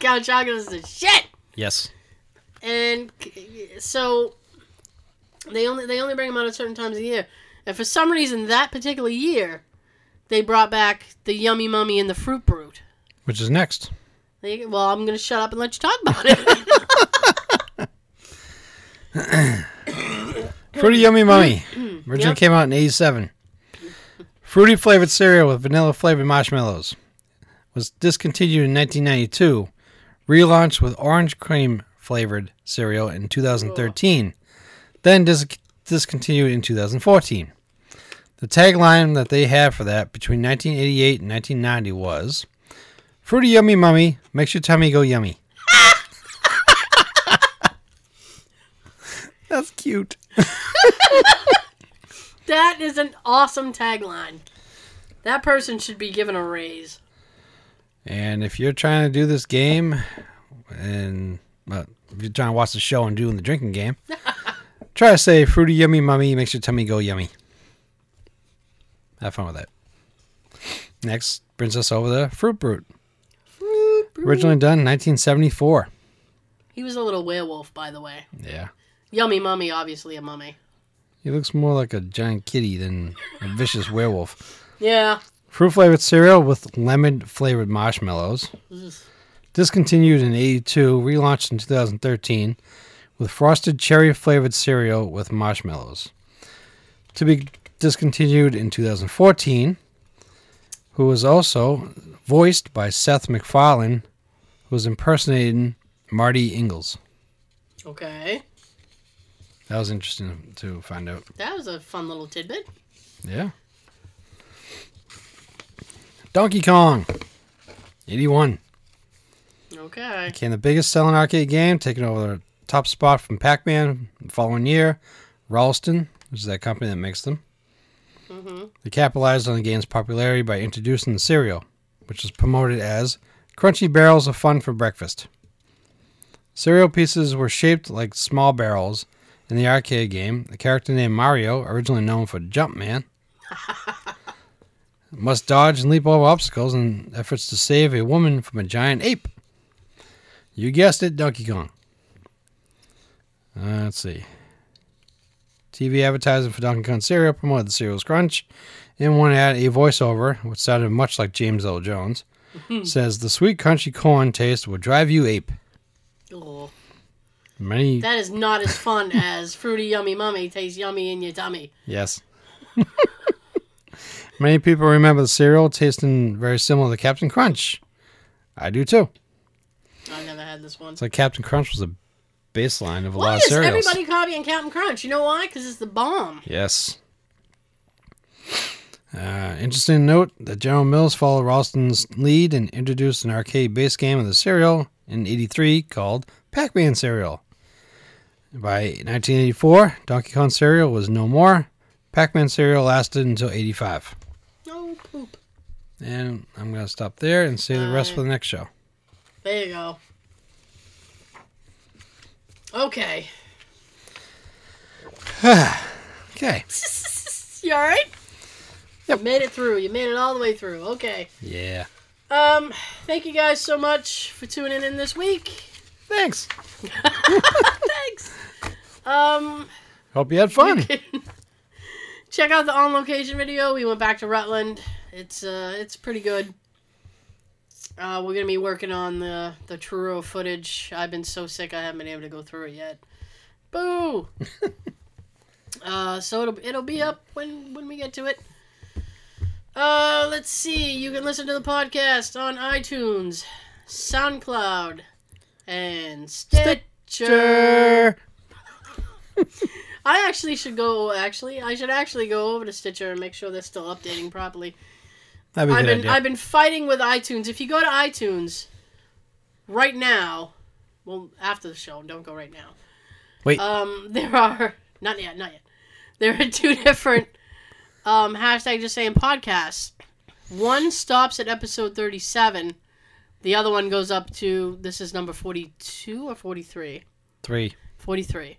Count Chocula's the shit. Yes. And c- so they only they only bring them out at certain times of the year. And for some reason, that particular year, they brought back the Yummy Mummy and the Fruit Brute. Which is next. They, well, I'm gonna shut up and let you talk about it. Fruity Yummy Mummy. Originally Yep. came out in 87. Fruity flavored cereal with vanilla flavored marshmallows. Was discontinued in 1992. Relaunched with orange cream flavored cereal in 2013. Then dis- discontinued in 2014. The tagline that they had for that between 1988 and 1990 was Fruity Yummy Mummy makes your tummy go yummy. That's cute. that is an awesome tagline. That person should be given a raise. And if you're trying to do this game, and well, if you're trying to watch the show and doing the drinking game, try to say "fruity yummy mummy" makes your tummy go yummy. Have fun with it. Next brings us over to Fruit Brute, originally done in 1974. He was a little werewolf, by the way. Yeah, Yummy Mummy, obviously a mummy. he looks more like a giant kitty than a vicious werewolf. Yeah. Fruit flavored cereal with lemon flavored marshmallows. Ugh. Discontinued in 82, relaunched in 2013 with frosted cherry flavored cereal with marshmallows. To be discontinued in 2014, who was also voiced by Seth MacFarlane who was impersonating Marty Ingels. Okay. That was interesting to find out. That was a fun little tidbit. Yeah. Donkey Kong, 81. Okay. Became the biggest selling arcade game, taking over the top spot from Pac Man the following year. Ralston, which is that company that makes them. Hmm They capitalized on the game's popularity by introducing the cereal, which was promoted as crunchy barrels of fun for breakfast. Cereal pieces were shaped like small barrels. In the arcade game, the character named Mario, originally known for Jumpman, must dodge and leap over obstacles in efforts to save a woman from a giant ape. You guessed it, Donkey Kong. Uh, let's see. TV advertising for Donkey Kong cereal promoted the cereal's crunch. In one ad, a voiceover, which sounded much like James Earl Jones, says the sweet crunchy corn taste will drive you ape. Oh, Many that is not as fun as fruity yummy mummy tastes yummy in your tummy. yes. Many people remember the cereal tasting very similar to Captain Crunch. I do too. I never had this one. It's like Captain Crunch was a baseline of a Why lot of is everybody copying Captain Crunch? You know why? Because it's the bomb. Yes. Uh, interesting note that General Mills followed Ralston's lead and introduced an arcade based game of the cereal in 83 called Pac Man Cereal. By 1984, Donkey Kong Cereal was no more. Pac Man Cereal lasted until 85. No poop. And I'm going to stop there and save the rest for the next show. There you go. Okay. Okay. you alright? Yep. You made it through. You made it all the way through. Okay. Yeah. Um, thank you guys so much for tuning in this week. Thanks. Thanks. Um, Hope you had fun. check out the on location video. We went back to Rutland. It's uh, it's pretty good. Uh, we're gonna be working on the the Truro footage. I've been so sick I haven't been able to go through it yet. Boo. uh, so it'll it'll be up when when we get to it. Uh, let's see. You can listen to the podcast on iTunes, SoundCloud, and Stitcher. Sure. I actually should go. Actually, I should actually go over to Stitcher and make sure they're still updating properly. That'd be I've been idea. I've been fighting with iTunes. If you go to iTunes right now, well, after the show, don't go right now. Wait. Um, there are not yet, not yet. There are two different um hashtag just saying podcasts. One stops at episode thirty-seven. The other one goes up to this is number forty-two or forty-three. Three. 43.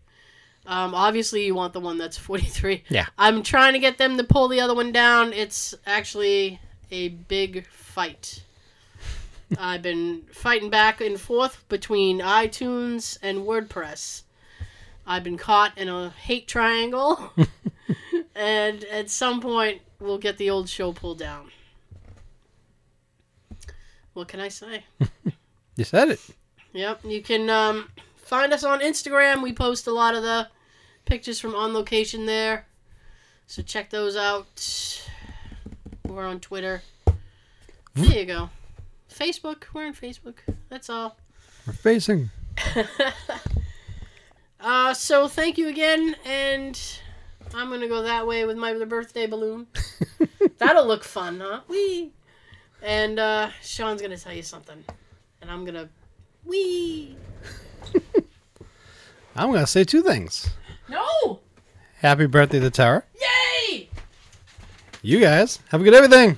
Um, obviously, you want the one that's 43. Yeah. I'm trying to get them to pull the other one down. It's actually a big fight. I've been fighting back and forth between iTunes and WordPress. I've been caught in a hate triangle. and at some point, we'll get the old show pulled down. What can I say? You said it. Yep, you can um, find us on Instagram. We post a lot of the pictures from on location there, so check those out. We're on Twitter. There you go. Facebook. We're on Facebook. That's all. We're facing. Uh, so thank you again, and I'm gonna go that way with my the birthday balloon. That'll look fun, huh? Wee. And uh, Sean's gonna tell you something, and I'm gonna wee. I'm going to say two things. No! Happy birthday to Tara. Yay! You guys have a good everything.